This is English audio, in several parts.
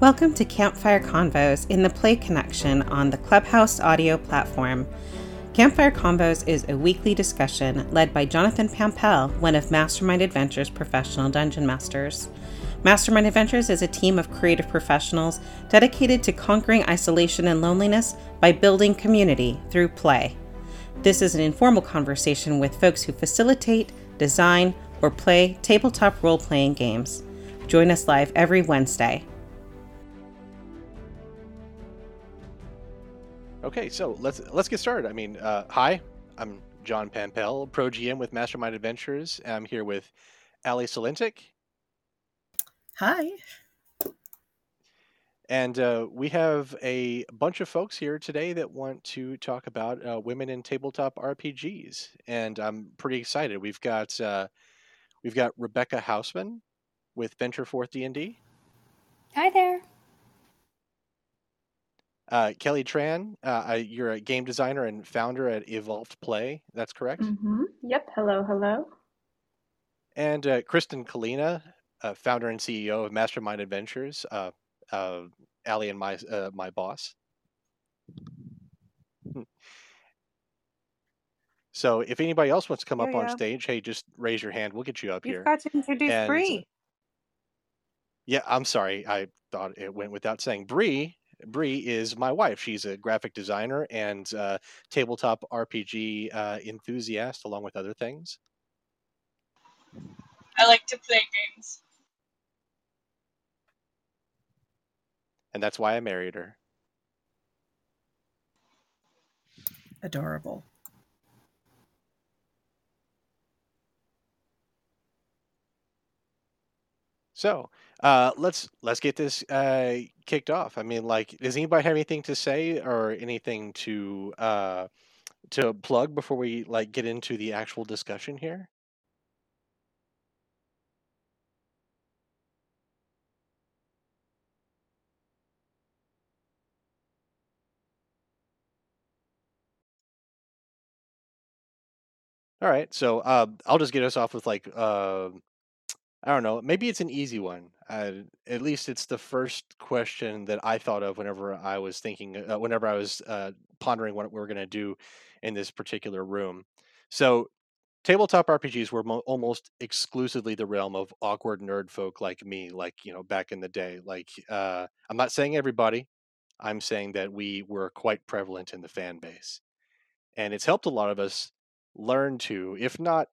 Welcome to Campfire Convos in the Play Connection on the Clubhouse audio platform. Campfire Convos is a weekly discussion led by Jonathan Pampel, one of Mastermind Adventures' professional dungeon masters. Mastermind Adventures is a team of creative professionals dedicated to conquering isolation and loneliness by building community through play. This is an informal conversation with folks who facilitate, design, or play tabletop role playing games. Join us live every Wednesday. Okay, so let's let's get started. I mean, uh, hi, I'm John Pampel, Pro GM with Mastermind Adventures. I'm here with Ali Salintik. Hi. And uh, we have a bunch of folks here today that want to talk about uh, women in tabletop RPGs, and I'm pretty excited. We've got uh, we've got Rebecca Hausman with Venture Forth D and D. Hi there. Uh, Kelly Tran, uh, you're a game designer and founder at Evolved Play. That's correct. Mm-hmm. Yep. Hello. Hello. And uh, Kristen Kalina, uh, founder and CEO of Mastermind Adventures. Uh, uh, Ali and my uh, my boss. Hmm. So if anybody else wants to come up on go. stage, hey, just raise your hand. We'll get you up You've here. got to introduce And Bree. yeah, I'm sorry. I thought it went without saying. Bree, Bree is my wife. She's a graphic designer and uh, tabletop RPG uh, enthusiast, along with other things. I like to play games. And that's why I married her. Adorable. So uh, let's let's get this uh, kicked off. I mean, like, does anybody have anything to say or anything to uh, to plug before we like get into the actual discussion here? All right, so uh, I'll just get us off with like uh, I don't know, maybe it's an easy one. Uh, at least it's the first question that I thought of whenever I was thinking, uh, whenever I was uh, pondering what we are going to do in this particular room. So, tabletop RPGs were mo- almost exclusively the realm of awkward nerd folk like me, like, you know, back in the day. Like, uh, I'm not saying everybody, I'm saying that we were quite prevalent in the fan base. And it's helped a lot of us learn to, if not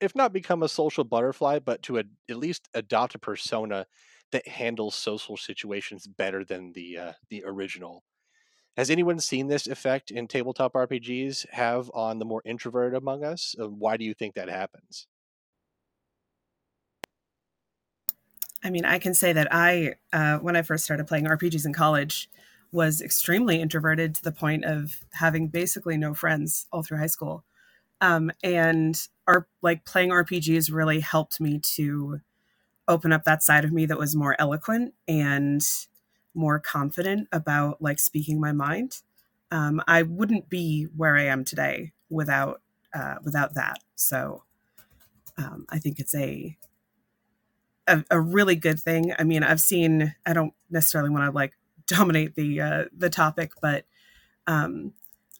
if not become a social butterfly, but to ad- at least adopt a persona that handles social situations better than the uh, the original. Has anyone seen this effect in tabletop RPGs have on the more introverted among us? Uh, why do you think that happens? I mean, I can say that I, uh, when I first started playing RPGs in college, was extremely introverted to the point of having basically no friends all through high school. Um, and our like playing RPGs really helped me to open up that side of me that was more eloquent and more confident about like speaking my mind. Um, I wouldn't be where I am today without uh, without that. So um, I think it's a, a a really good thing. I mean, I've seen. I don't necessarily want to like dominate the uh, the topic, but um,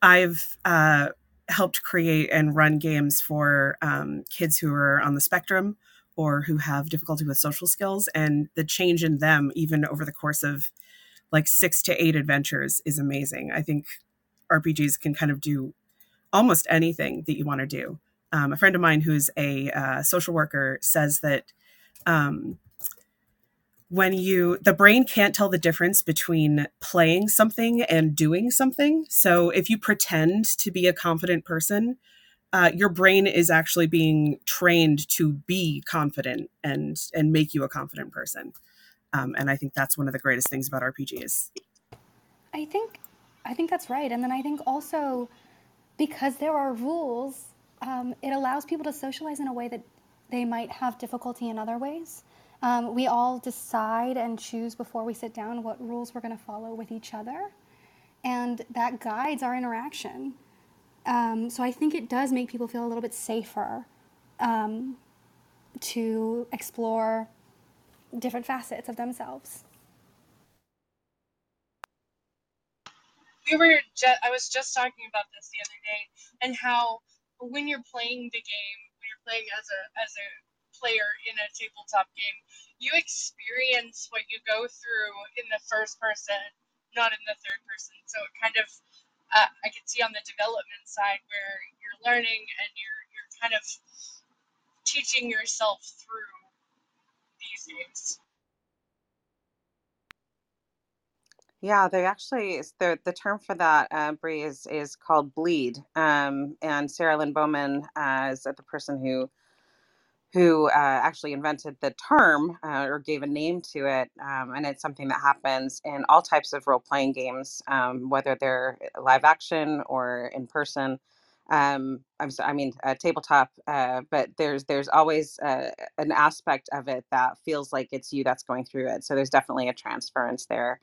I've uh, helped create and run games for um, kids who are on the spectrum or who have difficulty with social skills, and the change in them, even over the course of like six to eight adventures, is amazing. I think RPGs can kind of do almost anything that you want to do. Um, a friend of mine who's a uh, social worker says that um, when you the brain can't tell the difference between playing something and doing something so if you pretend to be a confident person uh, your brain is actually being trained to be confident and and make you a confident person um, and i think that's one of the greatest things about rpgs I think I think that's right. And then I think also because there are rules, um, it allows people to socialize in a way that they might have difficulty in other ways. Um, we all decide and choose before we sit down what rules we're going to follow with each other, and that guides our interaction. Um, so I think it does make people feel a little bit safer um, to explore different facets of themselves. we were just I was just talking about this the other day and how when you're playing the game, when you're playing as a as a player in a tabletop game, you experience what you go through in the first person, not in the third person. So it kind of uh, I can see on the development side where you're learning and you're you're kind of teaching yourself through these games. Yeah, they actually the the term for that, uh, Bree, is is called bleed. Um, and Sarah Lynne Bowman uh, is the person who who uh, actually invented the term uh, or gave a name to it. Um, and it's something that happens in all types of role playing games, um, whether they're live action or in person. Um, I'm so, I mean, uh, tabletop, uh, but there's there's always uh, an aspect of it that feels like it's you that's going through it. So there's definitely a transference there.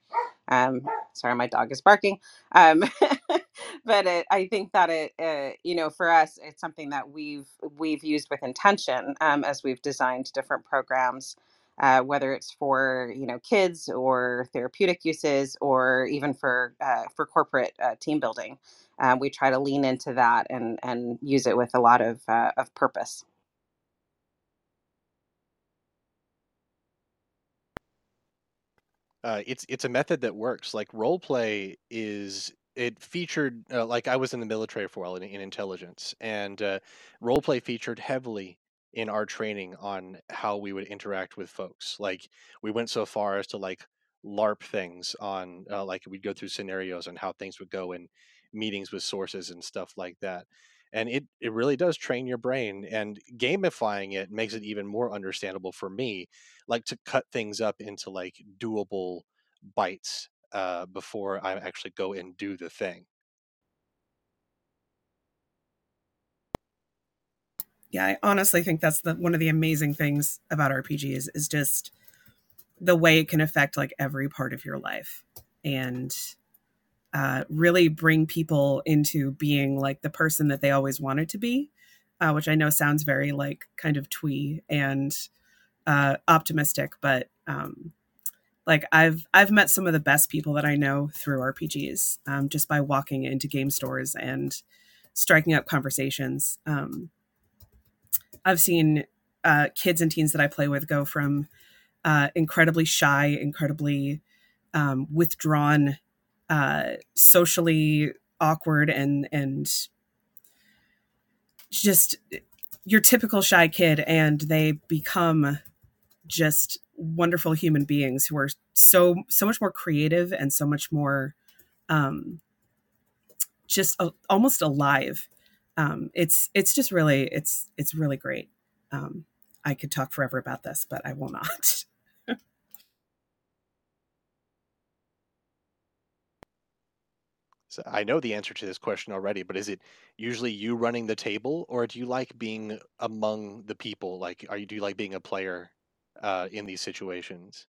Um, sorry, my dog is barking. Um, but it, I think that it, uh, you know, for us, it's something that we've we've used with intention um, as we've designed different programs, uh, whether it's for you know kids or therapeutic uses or even for uh, for corporate uh, team building. Uh, we try to lean into that and and use it with a lot of uh, of purpose. Uh, it's it's a method that works. Like role play is it featured uh, like I was in the military for a while in, in intelligence, and uh, role play featured heavily in our training on how we would interact with folks. Like we went so far as to like LARP things on uh, like we'd go through scenarios on how things would go in meetings with sources and stuff like that. And it it really does train your brain and gamifying it makes it even more understandable for me like to cut things up into like doable bites uh, before I actually go and do the thing. Yeah, I honestly think that's the one of the amazing things about RPGs is just the way it can affect like every part of your life and uh, really bring people into being like the person that they always wanted to be, uh, which I know sounds very like kind of twee and uh, optimistic, but um, like I've I've met some of the best people that I know through RPGs um, just by walking into game stores and striking up conversations. Um, I've seen uh, kids and teens that I play with go from uh, incredibly shy, incredibly um, withdrawn, uh, socially awkward, and and just your typical shy kid, and they become just wonderful human beings who are so so much more creative and so much more um just almost alive. Um it's it's just really it's it's really great. Um i could talk forever about this but i will not So I know the answer to this question already, but is it usually you running the table, or do you like being among the people? Like, are you do you like being a player uh, in these situations?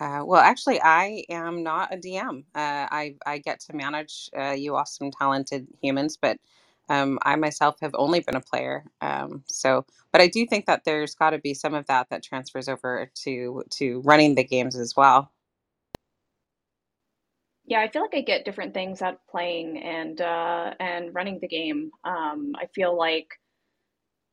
Uh, well, actually, I am not a DM. Uh, I I get to manage uh, you awesome, talented humans, but um, I myself have only been a player. Um, so, but I do think that there's got to be some of that that transfers over to to running the games as well. Yeah, I feel like I get different things out of playing and uh, and running the game. Um, I feel like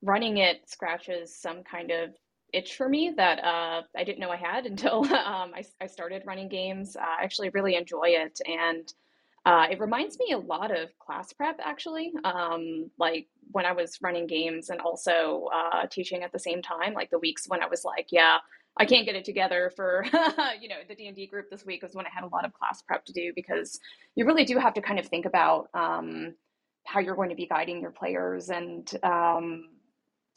running it scratches some kind of itch for me that uh, I didn't know I had until um, I, I started running games. Uh, I actually really enjoy it, and uh, it reminds me a lot of class prep, actually. Um, like when I was running games and also uh, teaching at the same time, like the weeks when I was like, yeah, I can't get it together for you know the D and D group this week was when I had a lot of class prep to do because you really do have to kind of think about um, how you're going to be guiding your players and um,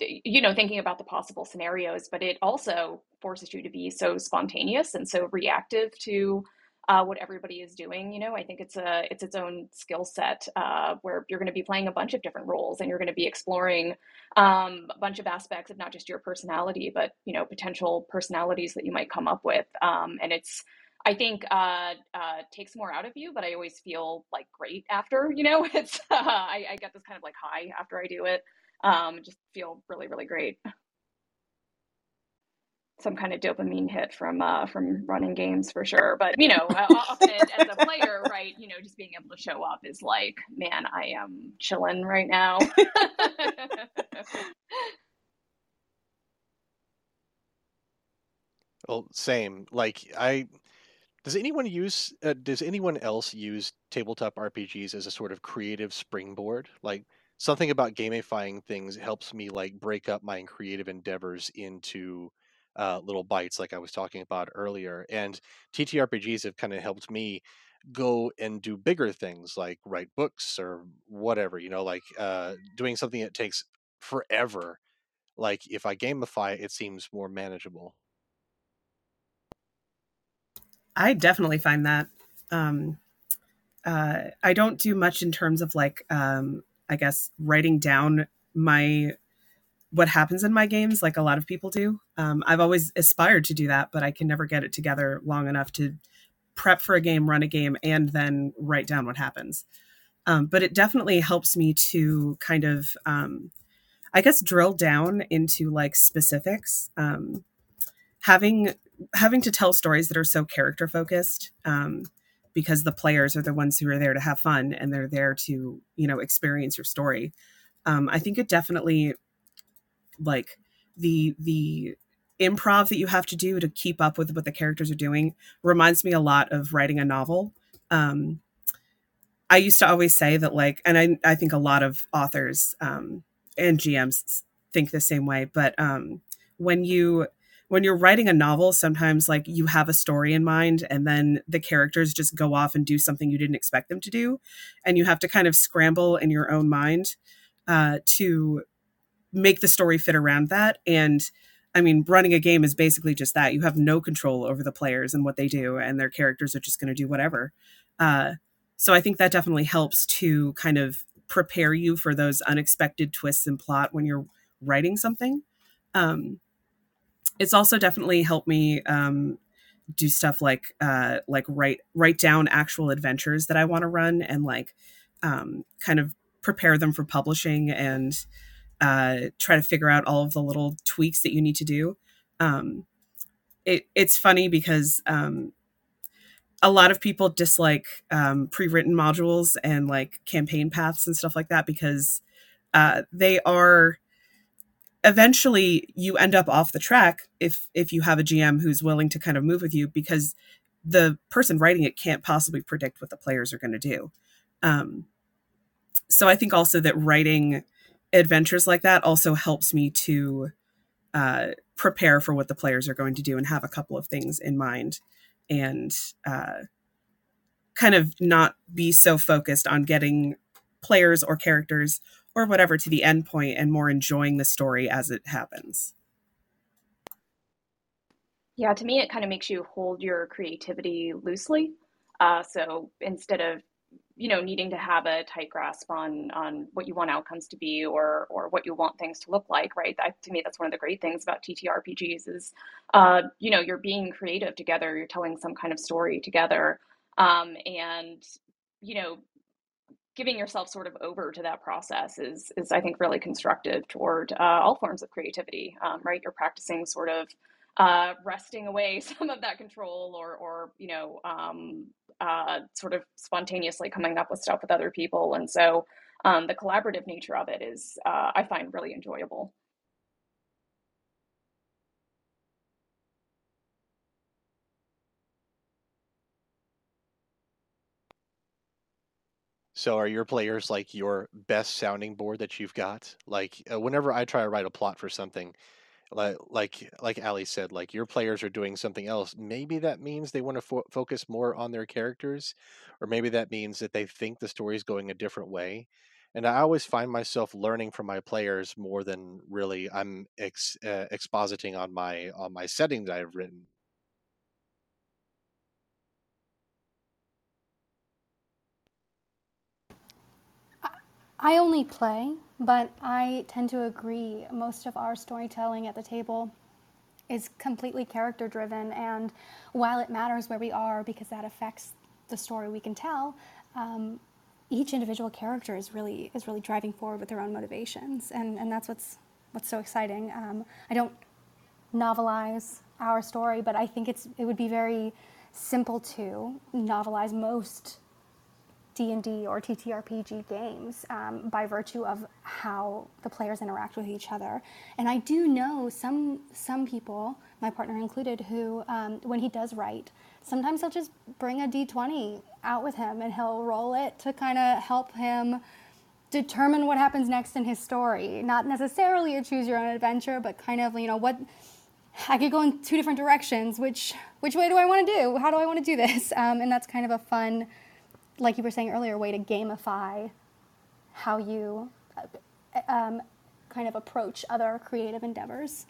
you know thinking about the possible scenarios. But it also forces you to be so spontaneous and so reactive to uh, what everybody is doing. You know, I think it's a it's its own skill set uh, where you're going to be playing a bunch of different roles and you're going to be exploring um, a bunch of aspects of not just your personality, but you know, potential personalities that you might come up with. Um, and it's I think uh, uh, takes more out of you, but I always feel like great after. You know, it's uh, I, I, get this kind of like high after I do it. Um, just feel really really great. Some kind of dopamine hit from uh, from running games for sure. But you know, often as a player, right? You know, just being able to show up is like, man, I am chilling right now. well, same. Like I does anyone use uh, does anyone else use tabletop RPGs as a sort of creative springboard? Like something about gamifying things helps me like break up my creative endeavors into uh, little bites, like I was talking about earlier. And TTRPGs have kind of helped me go and do bigger things like write books or whatever, you know, like uh, doing something that takes forever. Like if I gamify it, it seems more manageable. I definitely find that. Um, uh, I don't do much in terms of like, um, I guess, writing down my what happens in my games like a lot of people do. Um, I've always aspired to do that, but I can never get it together long enough to prep for a game, run a game, and then write down what happens. Um, but it definitely helps me to kind of, um, I guess, drill down into like specifics. Um, having having to tell stories that are so character focused um, because the players are the ones who are there to have fun and they're there to you know experience your story. Um, I think it definitely like the the improv that you have to do to keep up with what the characters are doing reminds me a lot of writing a novel. Um, I used to always say that like, and I I think a lot of authors um, and GMs think the same way, but um, when you when you're writing a novel, sometimes like you have a story in mind and then the characters just go off and do something you didn't expect them to do. And you have to kind of scramble in your own mind uh, to make the story fit around that. And I mean, running a game is basically just that. You have no control over the players and what they do, and their characters are just going to do whatever. Uh, so I think that definitely helps to kind of prepare you for those unexpected twists in plot when you're writing something. Um, it's also definitely helped me um, do stuff like uh, like write write down actual adventures that I want to run and like um, kind of prepare them for publishing and uh, try to figure out all of the little tweaks that you need to do. Um, it, it's funny because um, a lot of people dislike um, pre-written modules and like campaign paths and stuff like that because uh, they are eventually you end up off the track if if you have a GM who's willing to kind of move with you because the person writing it can't possibly predict what the players are going to do. Um, so I think also that writing adventures like that also helps me to uh, prepare for what the players are going to do and have a couple of things in mind and uh, kind of not be so focused on getting players or characters or whatever to the end point and more enjoying the story as it happens. Yeah, to me, it kind of makes you hold your creativity loosely. Uh, so instead of you know needing to have a tight grasp on on what you want outcomes to be or or what you want things to look like right? That, to me that's one of the great things about ttrpgs is uh, you know you're being creative together you're telling some kind of story together um, and you know giving yourself sort of over to that process is is i think really constructive toward uh, all forms of creativity um, right? You're practicing sort of uh, wresting away some of that control or or you know um, uh, sort of spontaneously coming up with stuff with other people. And so um, the collaborative nature of it is, uh, I find really enjoyable. So are your players like your best sounding board that you've got? Like uh, whenever I try to write a plot for something, like like like Ali said, like your players are doing something else. Maybe that means they want to fo- focus more on their characters, or maybe that means that they think the story is going a different way. And I always find myself learning from my players more than really I'm ex, uh, expositing on my on my setting that I've written. I only play, but I tend to agree. Most of our storytelling at the table is completely character driven, and while it matters where we are because that affects the story we can tell, um, each individual character is really is really driving forward with their own motivations, and, and that's what's what's so exciting. Um, I don't novelize our story, but I think it's it would be very simple to novelize most D&D or TTRPG games um, by virtue of how the players interact with each other. And I do know some some people, my partner included, who um, when he does write, sometimes he'll just bring a D20 out with him and he'll roll it to kind of help him determine what happens next in his story. Not necessarily a choose your own adventure, but kind of, you know, what I could go in two different directions. Which which way do I want to do? How do I want to do this? Um, and that's kind of a fun like you were saying earlier, a way to gamify how you uh, um, kind of approach other creative endeavors.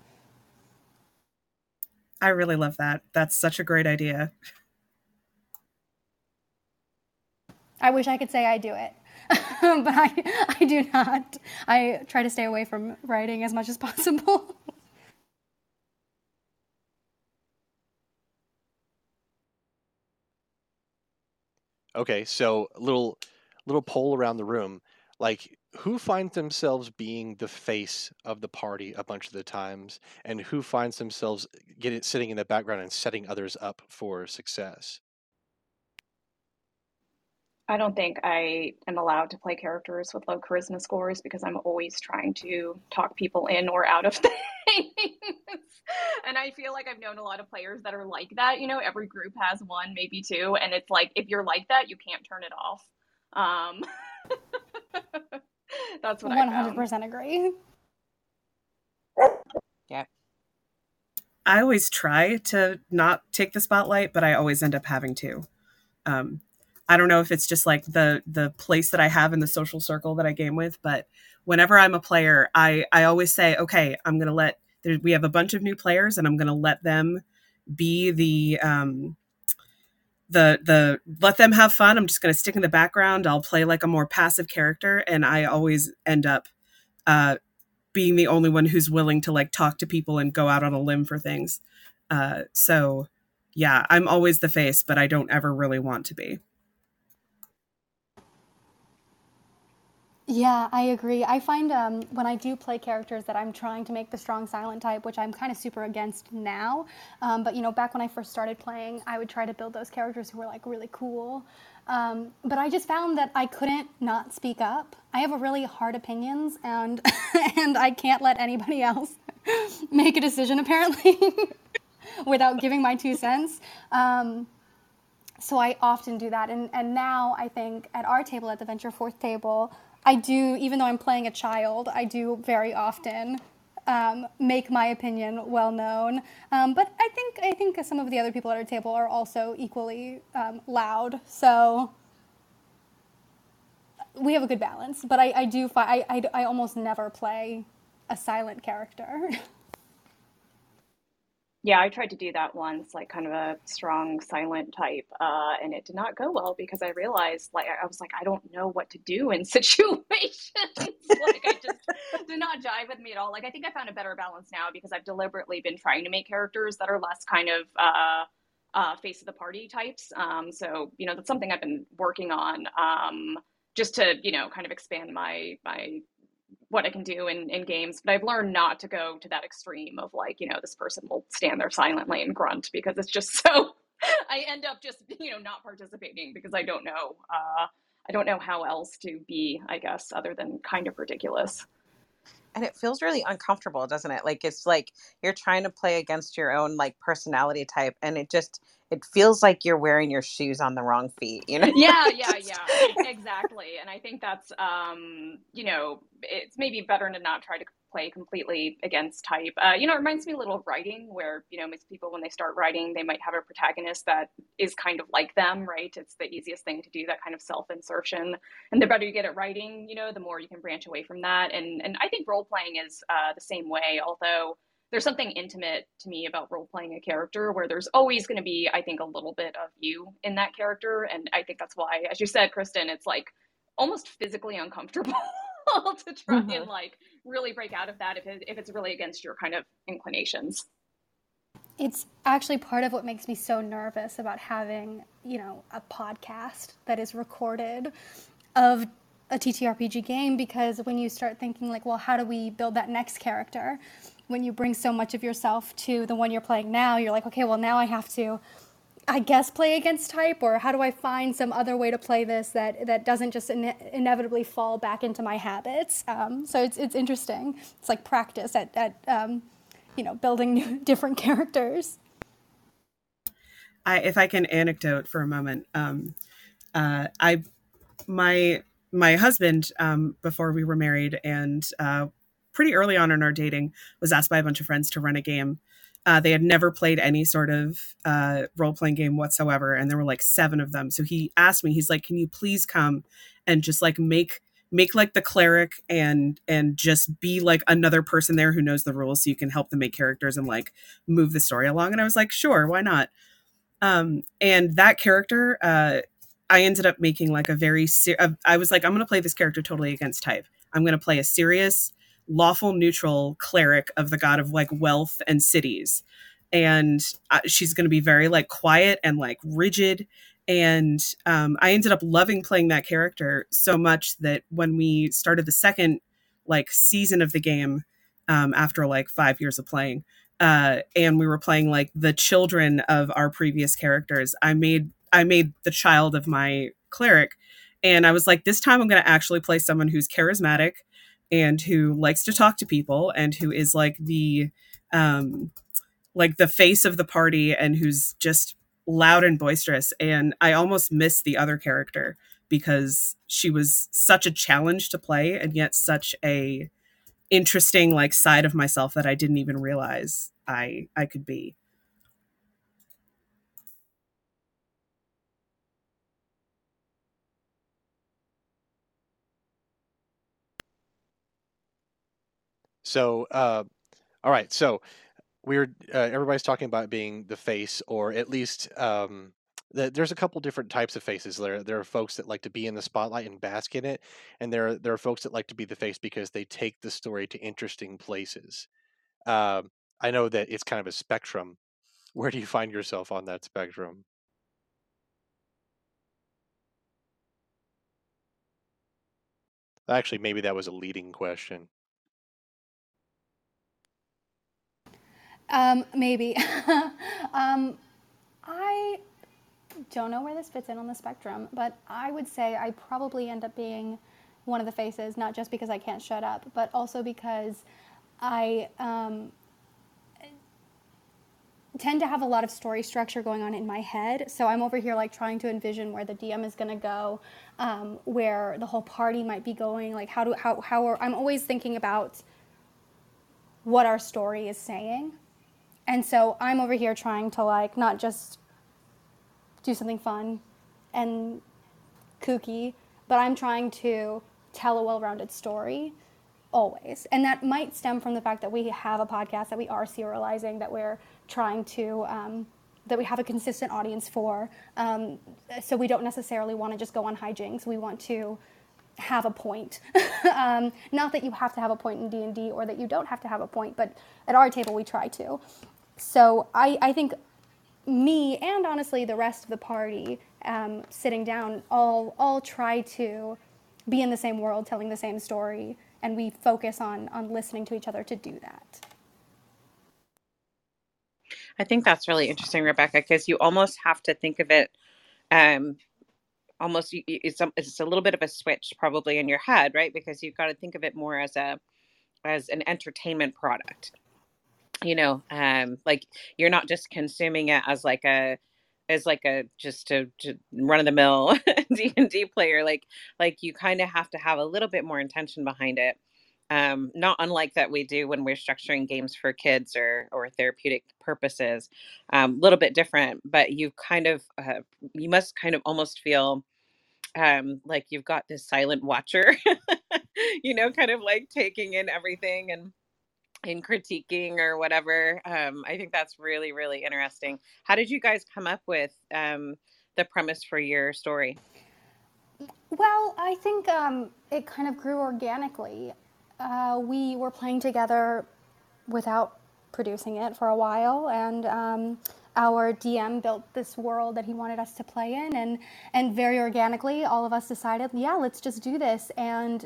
I really love that. That's such a great idea. I wish I could say I do it, but I, I do not. I try to stay away from writing as much as possible. Okay, so little little poll around the room. Like who finds themselves being the face of the party a bunch of the times and who finds themselves eh, getting sitting in the background and setting others up for success? I don't think I am allowed to play characters with low charisma scores because I'm always trying to talk people in or out of things. and I feel like I've known a lot of players that are like that. You know, every group has one, maybe two. And it's like, if you're like that, you can't turn it off. Um, that's what 100% I agree. Yeah. I always try to not take the spotlight, but I always end up having to. Um, I don't know if it's just like the the place that I have in the social circle that I game with, but whenever I'm a player, I I always say, okay, I'm gonna let there, we have a bunch of new players, and I'm gonna let them be the um the the let them have fun. I'm just gonna stick in the background. I'll play like a more passive character, and I always end up uh, being the only one who's willing to like talk to people and go out on a limb for things. Uh, so yeah, I'm always the face, but I don't ever really want to be. Yeah, I agree. I find um, when I do play characters that I'm trying to make the strong silent type, which I'm kind of super against now. Um, but you know, back when I first started playing, I would try to build those characters who were like really cool. Um, but I just found that I couldn't not speak up. I have a really hard opinions, and and I can't let anybody else make a decision apparently without giving my two cents. Um, so I often do that, and and now I think at our table at the Venture Forth table. I do, even though I'm playing a child, I do very often um, make my opinion well known. Um, but I think I think some of the other people at our table are also equally um, loud. So we have a good balance. But I, I do I, I, I almost never play a silent character. yeah, I tried to do that once, like kind of a strong silent type, uh, and it did not go well because I realized, like, I was like, I don't know what to do in situations. like, I just did not jive with me at all. Like, I think I found a better balance now because I've deliberately been trying to make characters that are less kind of uh, uh, face of the party types. Um, so, you know, that's something I've been working on. Um, just to you know kind of expand my my what I can do in, in games, but I've learned not to go to that extreme of like, you know, this person will stand there silently and grunt because it's just so I end up just, you know, not participating because I don't know uh I don't know how else to be, I guess, other than kind of ridiculous. And it feels really uncomfortable, doesn't it? Like it's like you're trying to play against your own like personality type and it just it feels like you're wearing your shoes on the wrong feet, you know? Yeah, yeah, yeah, exactly. And I think that's, um, you know, it's maybe better to not try to play completely against type. Uh, you know, it reminds me a little of writing, where you know most people when they start writing, they might have a protagonist that is kind of like them, right? It's the easiest thing to do that kind of self-insertion, and the better you get at writing, you know, the more you can branch away from that. And and I think role playing is uh, the same way, although there's something intimate to me about role playing a character where there's always going to be, I think, a little bit of you in that character. And I think that's why, as you said, Kristen, it's like almost physically uncomfortable to try mm-hmm. and like really break out of that if, it, if it's really against your kind of inclinations. It's actually part of what makes me so nervous about having, you know, a podcast that is recorded of a TTRPG game because when you start thinking like, well, how do we build that next character? when you bring so much of yourself to the one you're playing now, you're like, okay, well now I have to, I guess, play against type, or how do I find some other way to play this that that doesn't just ine- inevitably fall back into my habits? Um, so it's it's interesting. It's like practice at at um, you know building new, different characters. I, if I can anecdote for a moment, um, uh, I my my husband um, before we were married and uh, pretty early on in our dating was asked by a bunch of friends to run a game uh, they had never played any sort of uh, role playing game whatsoever and there were like seven of them. So he asked me he's like can you please come and just like make make like the cleric and and just be like another person there who knows the rules so you can help them make characters and like move the story along? And i was like sure why not? Um and that character uh I ended up making like a very ser- I was like I'm going to play this character totally against type. I'm going to play a serious, lawful neutral cleric of the god of like wealth and cities. And uh, she's going to be very like quiet and like rigid and um, I ended up loving playing that character so much that when we started the second like season of the game um, after like 5 years of playing uh, and we were playing like the children of our previous characters, I made I made the child of my cleric. And I was like, this time I'm going to actually play someone who's charismatic and who likes to talk to people and who is like the, um, like the face of the party and who's just loud and boisterous. And I almost miss the other character because she was such a challenge to play and yet such a interesting like side of myself that I didn't even realize I I could be. So, uh, all right. So we're uh, everybody's talking about being the face, or at least um, the, there's a couple different types of faces. There, there are folks that like to be in the spotlight and bask in it, and there, are, there are folks that like to be the face because they take the story to interesting places. Um, I know that it's kind of a spectrum. Where do you find yourself on that spectrum? Actually, maybe that was a leading question. Um, maybe. um, I don't know where this fits in on the spectrum, but I would say I probably end up being one of the faces, not just because I can't shut up, but also because I um, tend to have a lot of story structure going on in my head. So I'm over here like trying to envision where the DM is going to go, um, where the whole party might be going. Like how do how how are, I'm always thinking about what our story is saying and so I'm over here trying to like not just do something fun and kooky, but I'm trying to tell a well-rounded story always. And that might stem from the fact that we have a podcast that we are serializing, that we're trying to um, that we have a consistent audience for. Um, so we don't necessarily want to just go on hijinks. We want to have a point. um, not that you have to have a point in D&D or that you don't have to have a point, but at our table we try to so I, I think me and honestly the rest of the party um, sitting down all all try to be in the same world telling the same story and we focus on on listening to each other to do that. I think that's really interesting rebecca because you almost have to think of it um, almost it's a, it's a little bit of a switch probably in your head right? Because you've got to think of it more as a as an entertainment product you know um like you're not just consuming it as like a as like a just a, run of the mill d&d player like like you kind of have to have a little bit more intention behind it um not unlike that we do when we're structuring games for kids or or therapeutic purposes a um, little bit different but you kind of uh, you must kind of almost feel um like you've got this silent watcher you know kind of like taking in everything and in critiquing or whatever. Um, I think that's really, really interesting. How did you guys come up with um, the premise for your story? Well, I think um, it kind of grew organically. Uh, we were playing together without producing it for a while, and um, our DM built this world that he wanted us to play in, and and very organically, all of us decided, yeah, let's just do this. And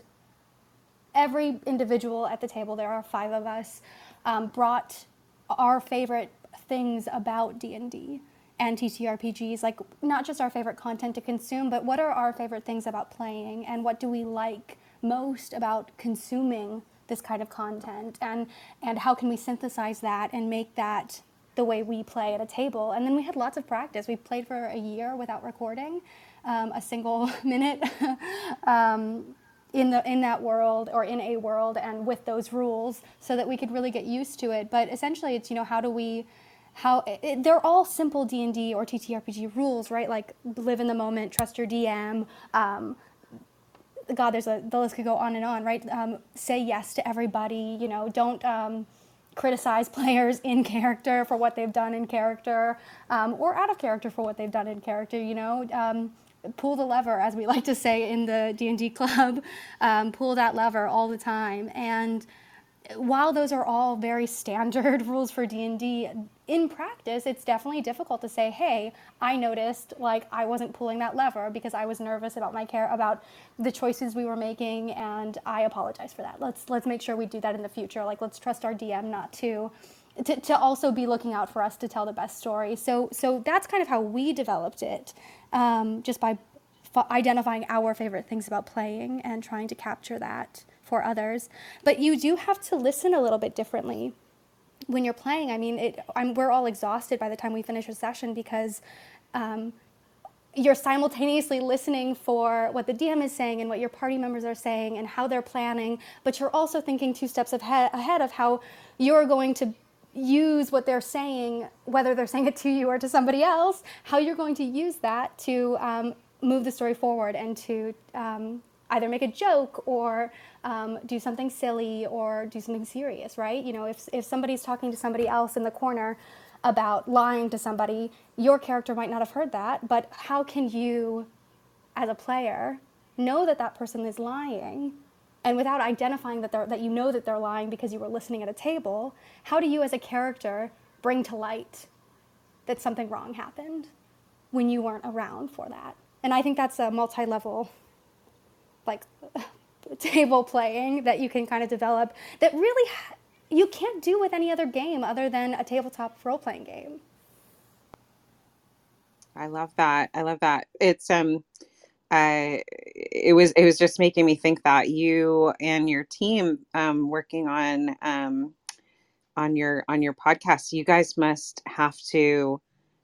every individual at the table, there are five of us, um, brought our favorite things about D&D and TTRPGs, like not just our favorite content to consume, but what are our favorite things about playing and what do we like most about consuming this kind of content and and how can we synthesize that and make that the way we play at a table. And then we had lots of practice. We played for a year without recording um, a single minute. um, in the in that world or in a world and with those rules so that we could really get used to it. But essentially it's you know how do we how it, they're all simple d&d or ttrpg rules right? Like live in the moment trust your dm um, god there's a the list could go on and on right? Um, say yes to everybody you know don't um, criticize players in character for what they've done in character um, or out of character for what they've done in character you know? Um, pull the lever as we like to say in the d&d club um, pull that lever all the time. And while those are all very standard rules for d&d in practice it's definitely difficult to say hey i noticed like i wasn't pulling that lever because i was nervous about my care about the choices we were making and i apologize for that. Let's let's make sure we do that in the future. Like let's trust our dm not to to, to also be looking out for us to tell the best story so so that's kind of how we developed it um, just by f- identifying our favorite things about playing and trying to capture that for others. But you do have to listen a little bit differently when you're playing. I mean, it, we're all exhausted by the time we finish a session because um, you're simultaneously listening for what the DM is saying and what your party members are saying and how they're planning, but you're also thinking two steps ahead of how you're going to use what they're saying, whether they're saying it to you or to somebody else, how you're going to use that to um, move the story forward and to um, either make a joke or um, do something silly or do something serious, right? You know, if, if somebody's talking to somebody else in the corner about lying to somebody, your character might not have heard that, but how can you, as a player, know that that person is lying? And without identifying that, that you know that they're lying because you were listening at a table, how do you, as a character, bring to light that something wrong happened when you weren't around for that? And I think that's a multi level like table playing that you can kind of develop that really you can't do with any other game other than a tabletop role playing game. I love that. I love that. It's um uh it was it was just making me think that you and your team um working on um on your on your podcast you guys must have to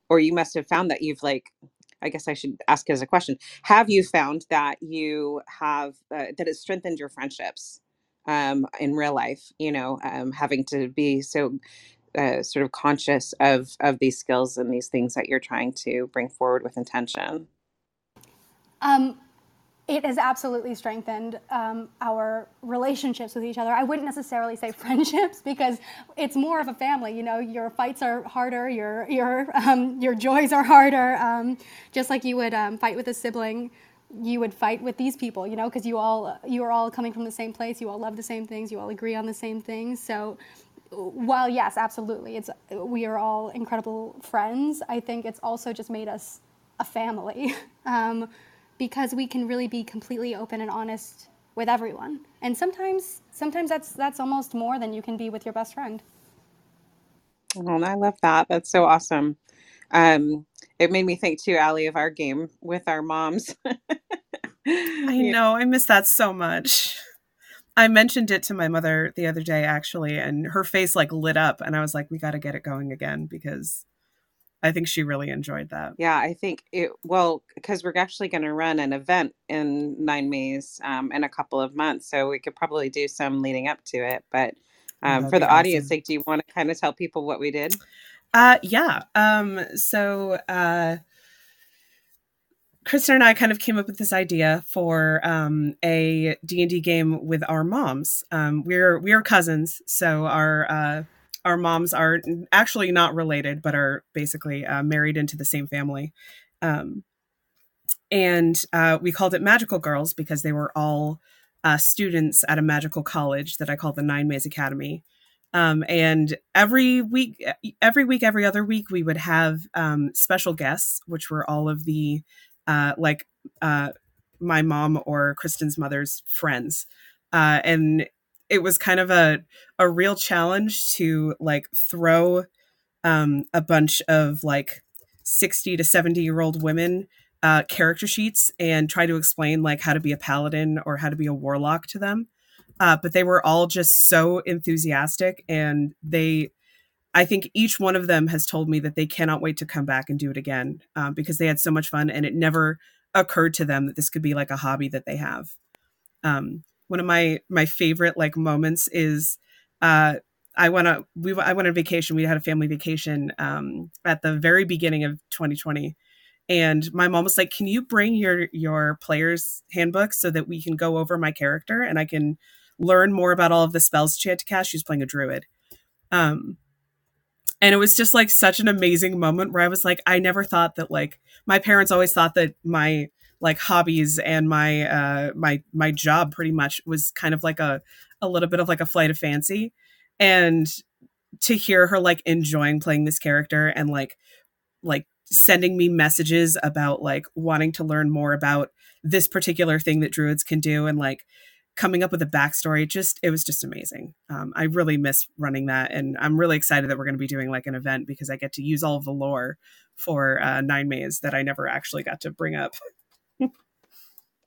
or you must have found that you've like I guess I should ask as a question. Have you found that you have uh, that it strengthened your friendships um, in real life? You know, um, having to be so uh, sort of conscious of of these skills and these things that you're trying to bring forward with intention. Um, it has absolutely strengthened um, our relationships with each other. I wouldn't necessarily say friendships because it's more of a family. You know, your fights are harder, your your um, your joys are harder. Um, just like you would um, fight with a sibling, you would fight with these people. You know, because you all you are all coming from the same place. You all love the same things. You all agree on the same things. So. While yes, absolutely, it's we are all incredible friends. I think it's also just made us a family. Because we can really be completely open and honest with everyone. And sometimes sometimes that's that's almost more than you can be with your best friend. Oh, I love that. That's so awesome. Um, it made me think too, Allie, of our game with our moms. I know. I miss that so much. I mentioned it to my mother the other day, actually, and her face like lit up, and I was like, "We got to get it going again because I think she really enjoyed that. Yeah, I think it, well, because we're actually going to run an event in Nine Maze um, in a couple of months. So we could probably do some leading up to it. But oh, um, for the awesome. audience sake, do you want to kind of tell people what we did? Uh, yeah. Um, so, uh, Kristen and I kind of came up with this idea for um, a D and D game with our moms. Um, we're we're cousins, so our uh, our moms are actually not related, but are basically uh, married into the same family. Um, and uh, we called it Magical Girls because they were all uh, students at a magical college that I call the Nine Maze Academy. Um, and every week, every week, every other week, we would have um, special guests, which were all of the uh, like uh, my mom or Kristen's mother's friends. Uh, and it was kind of a a real challenge to like throw um, a bunch of like 60 to 70 year old women uh, character sheets and try to explain like how to be a paladin or how to be a warlock to them. Uh, but they were all just so enthusiastic and they i think each one of them has told me that they cannot wait to come back and do it again um, because they had so much fun and it never occurred to them that this could be like a hobby that they have. Um, one of my my favorite like moments is uh, I went on we I went on vacation. We had a family vacation um, at the very beginning of 2020, and my mom was like, "Can you bring your your player's handbook so that we can go over my character and I can learn more about all of the spells she had to cast?" She was playing a druid, um, and it was just like such an amazing moment where I was like, I never thought that like my parents always thought that my like hobbies and my uh my my job pretty much was kind of like a a little bit of like a flight of fancy. And to hear her like enjoying playing this character and like like sending me messages about like wanting to learn more about this particular thing that druids can do and like coming up with a backstory just it was just amazing. Um, i really miss running that and i'm really excited that we're going to be doing like an event because i get to use all of the lore for uh, nine maze that i never actually got to bring up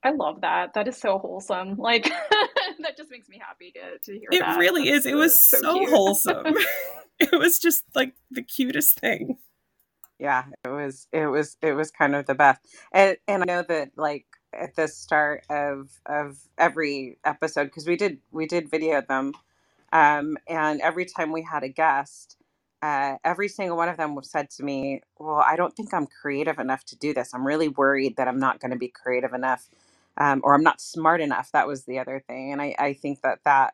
I love that. That is so wholesome. Like that just makes me happy to, to hear it that. really That's is. It was so, so, wholesome. it was just like the cutest thing. yeah it was it was it was kind of the best and and i know that like at the start of of every episode because we did we did video them um and every time we had a guest uh every single one of them said to me well i don't think i'm creative enough to do this. I'm really worried that i'm not going to be creative enough um, or i'm not smart enough. That was the other thing and i i think that that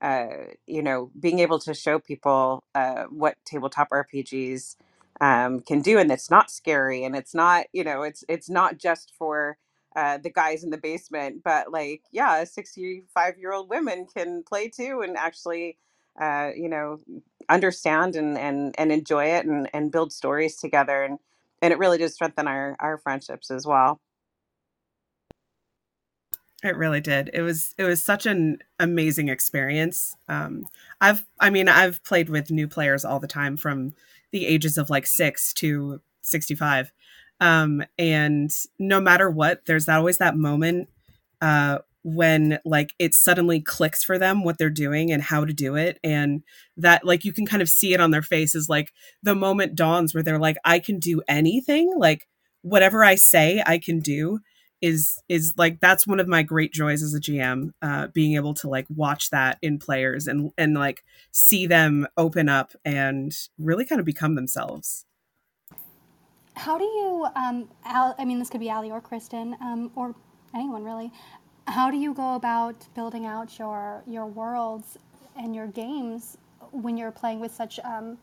uh, you know, being able to show people uh, what tabletop RPGs um, can do, and it's not scary, and it's not, you know, it's it's not just for uh, the guys in the basement, but like, yeah, sixty-five year old women can play too, and actually, uh, you know, understand and and and enjoy it, and and build stories together, and and it really did strengthen our our friendships as well. It really did. It was it was such an amazing experience. Um, I've I mean I've played with new players all the time from the ages of like six to sixty five, um, and no matter what, there's always that moment uh, when like it suddenly clicks for them what they're doing and how to do it, and that like you can kind of see it on their faces. Like the moment dawns where they're like, I can do anything. Like whatever I say, I can do is is like that's one of my great joys as a GM, uh, being able to like watch that in players and and like see them open up and really kind of become themselves. How do you, um, Al, I mean, this could be Ali or Kristen, um, or anyone really. How do you go about building out your your worlds and your games when you're playing with such um,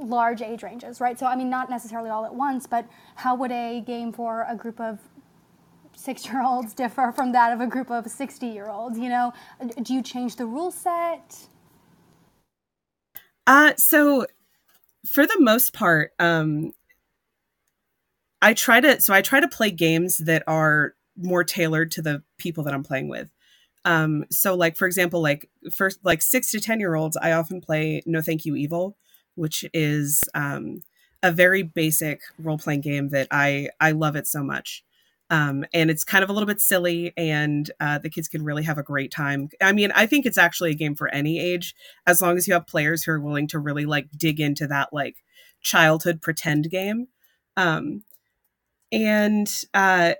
large age ranges, right? So, I mean, not necessarily all at once, but how would a game for a group of six year olds differ from that of a group of 60 year olds? You know, do you change the rule set? Uh, so for the most part, um, I try to so I try to play games that are more tailored to the people that I'm playing with. Um, so like for example, like first like six to ten year olds, I often play No Thank You Evil, which is um, a very basic role playing game that I I love it so much. Um, and it's kind of a little bit silly, and uh, the kids can really have a great time. I mean, I think it's actually a game for any age, as long as you have players who are willing to really like dig into that like childhood pretend game. Um, and uh,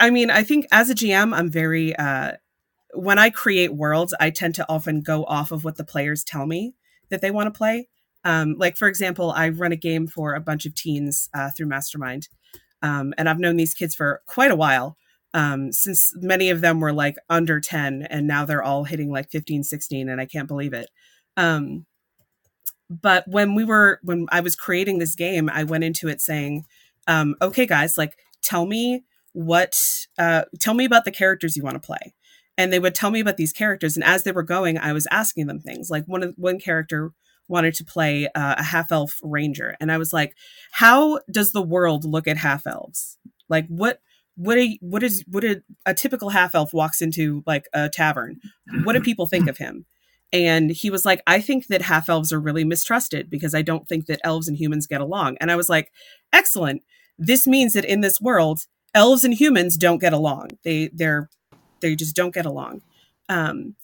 I mean, I think as a GM, I'm very uh, when I create worlds, I tend to often go off of what the players tell me that they want to play. Um, like for example, I run a game for a bunch of teens uh, through Mastermind, um, and I've known these kids for quite a while. Um, since many of them were like under 10 and now they're all hitting like 15 16 and i can't believe it um, but when we were when i was creating this game i went into it saying um, okay guys like tell me what uh, tell me about the characters you want to play. And they would tell me about these characters and as they were going i was asking them things. Like one of one character wanted to play uh, a half elf ranger and i was like how does the world look at half elves like what what a what is what a, a typical half elf walks into like a tavern. What do people think of him? And he was like i think that half elves are really mistrusted because i don't think that elves and humans get along. And i was like excellent. This means that in this world elves and humans don't get along. They they're they just don't get along. Um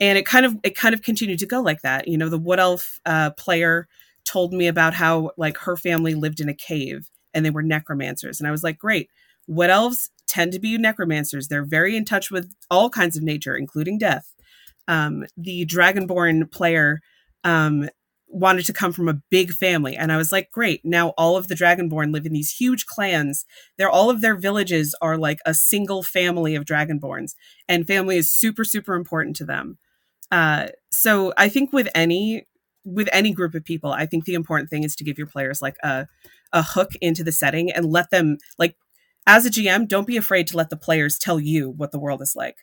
and it kind of it kind of continued to go like that. You know the wood elf uh, player told me about how like her family lived in a cave and they were necromancers. And i was like great. Wood elves tend to be necromancers. They're very in touch with all kinds of nature including death. Um, the dragonborn player um, wanted to come from a big family. And i was like great now all of the dragonborn live in these huge clans. They're all of their villages are like a single family of dragonborns and family is super super important to them. Uh, so i think with any with any group of people i think the important thing is to give your players like a a hook into the setting and let them like as a gm don't be afraid to let the players tell you what the world is like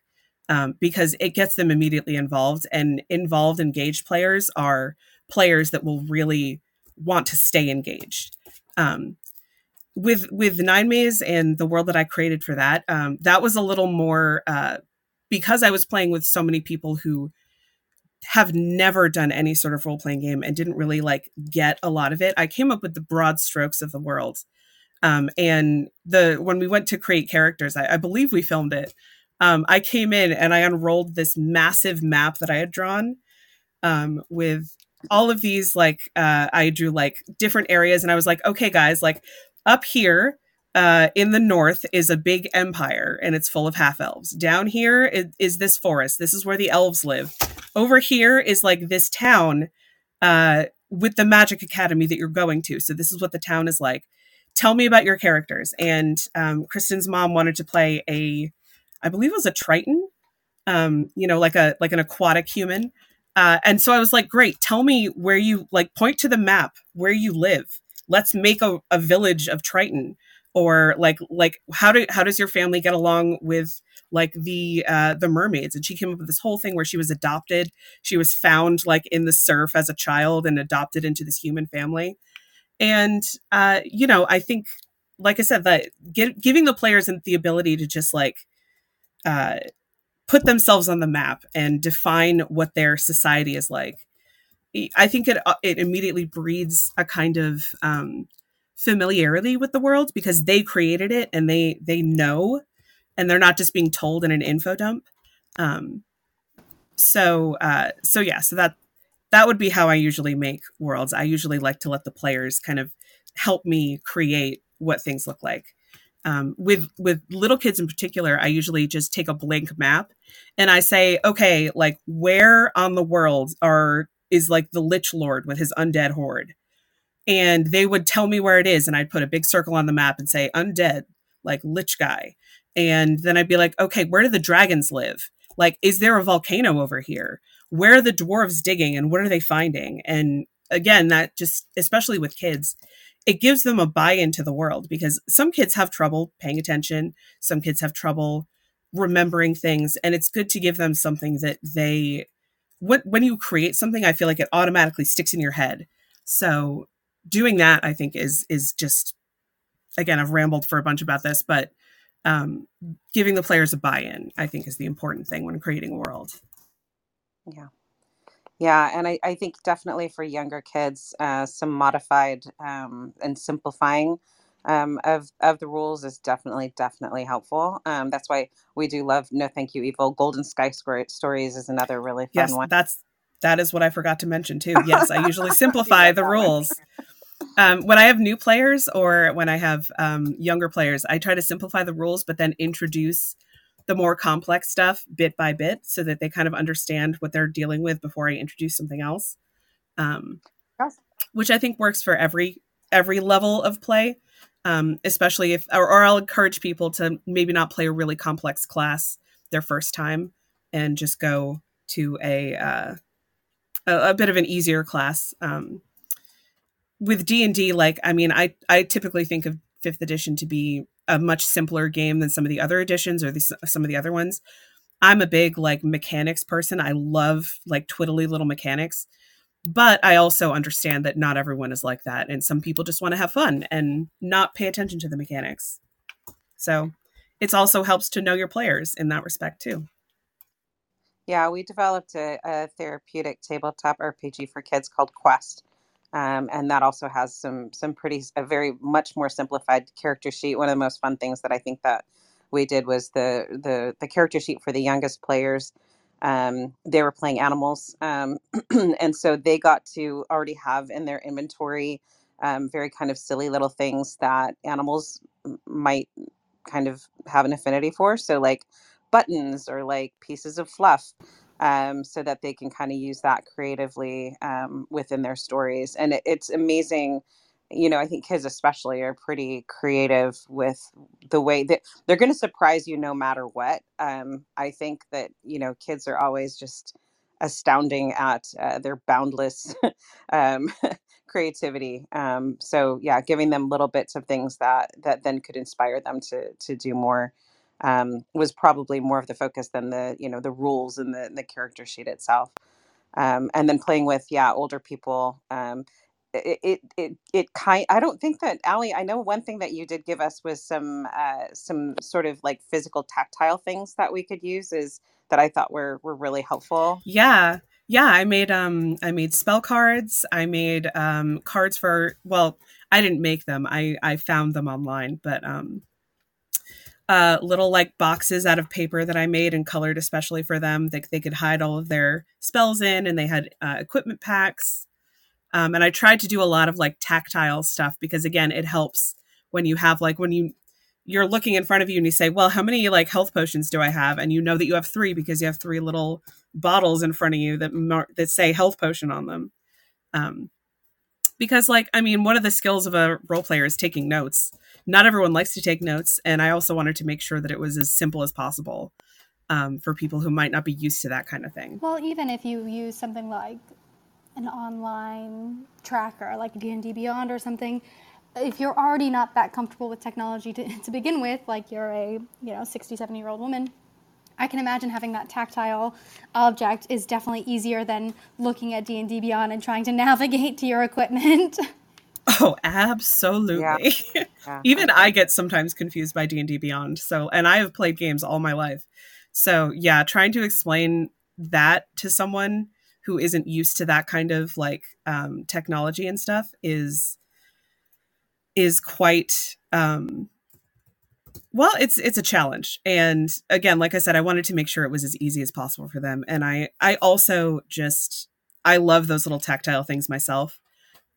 um, because it gets them immediately involved and involved engaged players are players that will really want to stay engaged. Um, with with nine maze and the world that i created for that um, that was a little more uh, because i was playing with so many people who have never done any sort of role playing game and didn't really like get a lot of it i came up with the broad strokes of the world. Um, and the when we went to create characters I, I believe we filmed it um, i came in and i unrolled this massive map that i had drawn um, with all of these like uh, i drew like different areas and i was like okay guys like up here uh, in the north is a big empire and it's full of half elves. Down here is, is, this forest. This is where the elves live. Over here is like this town uh, with the magic academy that you're going to. So this is what the town is like. Tell me about your characters. And um, Kristen's mom wanted to play a, I believe it was a Triton, um, you know, like a like an aquatic human. Uh, and so I was like, great. Tell me where you like. Point to the map where you live. Let's make a, a village of Triton or like like how do how does your family get along with like the uh the mermaids and she came up with this whole thing where she was adopted she was found like in the surf as a child and adopted into this human family and uh you know i think like i said that giving the players the ability to just like uh put themselves on the map and define what their society is like i think it uh, it immediately breeds a kind of um familiarity with the world because they created it and they they know and they're not just being told in an info dump. Um so uh so yeah so that that would be how i usually make worlds. I usually like to let the players kind of help me create what things look like um, with with little kids in particular i usually just take a blank map and i say okay like where on the world are is like the lich lord with his undead horde? And they would tell me where it is and i'd put a big circle on the map and say undead like lich guy. And then i'd be like okay where do the dragons live? Like is there a volcano over here? Where are the dwarves digging and what are they finding? And again that just especially with kids it gives them a buy-in to the world because some kids have trouble paying attention some kids have trouble remembering things and it's good to give them something that they when, when you create something i feel like it automatically sticks in your head. So doing that i think is is just again i've rambled for a bunch about this but um, giving the players a buy-in i think is the important thing when creating a world. Yeah yeah and i, I think definitely for younger kids uh, some modified um, and simplifying um, of of the rules is definitely definitely helpful um, that's why we do love no thank you evil. Golden sky stories is another really fun yes, one. that's that is what i forgot to mention too. Yes i usually simplify the rules. um, when I have new players or when I have um, younger players, I try to simplify the rules, but then introduce the more complex stuff bit by bit so that they kind of understand what they're dealing with before I introduce something else. Um, yes. Which I think works for every every level of play, um, especially if or, or I'll encourage people to maybe not play a really complex class their first time and just go to a uh, a, a, bit of an easier class. Um, with d&d like i mean i i typically think of fifth edition to be a much simpler game than some of the other editions or some of the other ones i'm a big like mechanics person i love like twiddly little mechanics but i also understand that not everyone is like that and some people just want to have fun and not pay attention to the mechanics so it's also helps to know your players in that respect too. Yeah, we developed a, a therapeutic tabletop RPG for kids called Quest. Um, and that also has some some pretty a very much more simplified character sheet. One of the most fun things that I think that we did was the the the character sheet for the youngest players. Um, they were playing animals, um, and so they got to already have in their inventory um, very kind of silly little things that animals might kind of have an affinity for. So like buttons or like pieces of fluff um, so that they can kind of use that creatively um, within their stories. And it, it's amazing. You know, I think kids especially are pretty creative with the way that they're going to surprise you no matter what. Um, I think that, you know, kids are always just astounding at uh, their boundless um, creativity. Um, so yeah, giving them little bits of things that that then could inspire them to to do more um, was probably more of the focus than the you know the rules and the the character sheet itself. Um, and then playing with yeah older people. Um, it, it it it kind I don't think that Ali I know one thing that you did give us was some uh some sort of like physical tactile things that we could use is that I thought were were really helpful. Yeah. Yeah, I made um I made spell cards. I made um cards for well, I didn't make them. I I found them online, but um uh, little like boxes out of paper that I made and colored especially for them that they could hide all of their spells in, and they had uh, equipment packs. Um, and I tried to do a lot of like tactile stuff because again, it helps when you have like when you you're looking in front of you and you say, "Well, how many like health potions do I have?" and you know that you have three because you have three little bottles in front of you that mar- that say health potion on them. Um, because like I mean, one of the skills of a role player is taking notes. Not everyone likes to take notes and i also wanted to make sure that it was as simple as possible um, for people who might not be used to that kind of thing. Well even if you use something like an online tracker like d&d beyond or something if you're already not that comfortable with technology to, to begin with like you're a you know 67 year old woman I can imagine having that tactile object is definitely easier than looking at D&D Beyond and trying to navigate to your equipment. Oh, absolutely. Yeah. Yeah. Even I get sometimes confused by D&D Beyond. So, and I have played games all my life. So, yeah, trying to explain that to someone who isn't used to that kind of like um, technology and stuff is is quite um, well it's it's a challenge. And again like i said i wanted to make sure it was as easy as possible for them. And i i also just i love those little tactile things myself.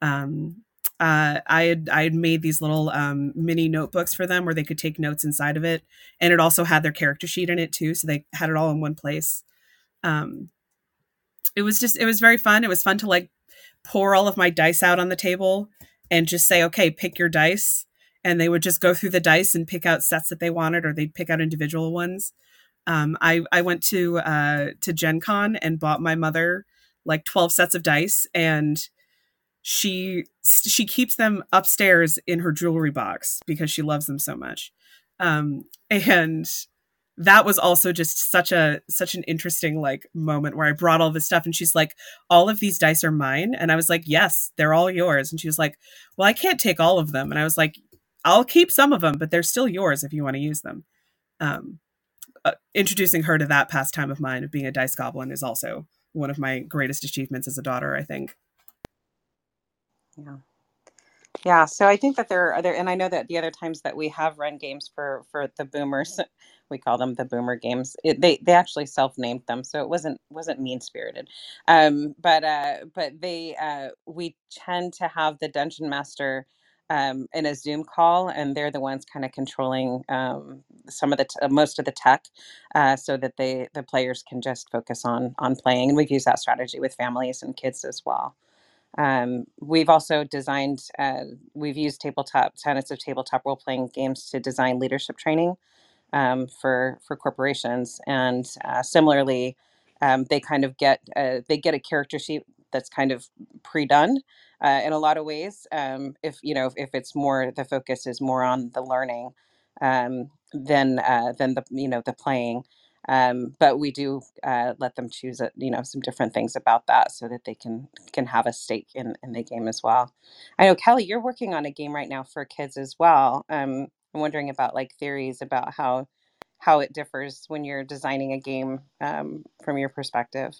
Um uh, I had I had made these little um, mini notebooks for them where they could take notes inside of it, and it also had their character sheet in it too, so they had it all in one place. Um, it was just it was very fun. It was fun to like pour all of my dice out on the table and just say, okay, pick your dice, and they would just go through the dice and pick out sets that they wanted, or they'd pick out individual ones. Um, I I went to uh, to Gen Con and bought my mother like twelve sets of dice and she she keeps them upstairs in her jewelry box because she loves them so much. Um and that was also just such a such an interesting like moment where i brought all this stuff and she's like all of these dice are mine. And i was like yes they're all yours. And she was like well i can't take all of them. And i was like i'll keep some of them but they're still yours if you want to use them um uh, introducing her to that pastime of mine of being a dice goblin is also one of my greatest achievements as a daughter i think yeah. Yeah, so I think that there are other, and I know that the other times that we have run games for for the boomers, we call them the boomer games. It, they they actually self named them, so it wasn't wasn't mean spirited. Um, but uh, but they uh, we tend to have the dungeon master um, in a Zoom call, and they're the ones kind of controlling um, some of the t- uh, most of the tech, uh, so that they the players can just focus on on playing. And we've used that strategy with families and kids as well. Um, we've also designed, uh, we've used tabletop tenets of tabletop role playing games to design leadership training um, for for corporations, and uh, similarly, um, they kind of get uh, they get a character sheet that's kind of pre-done uh, in a lot of ways. Um, if you know if it's more the focus is more on the learning um, than uh, than the you know the playing. Um, but we do uh, let them choose, a, you know, some different things about that so that they can can have a stake in in the game as well. I know Kelly, you're working on a game right now for kids as well. Um, I'm wondering about like theories about how how it differs when you're designing a game um, from your perspective.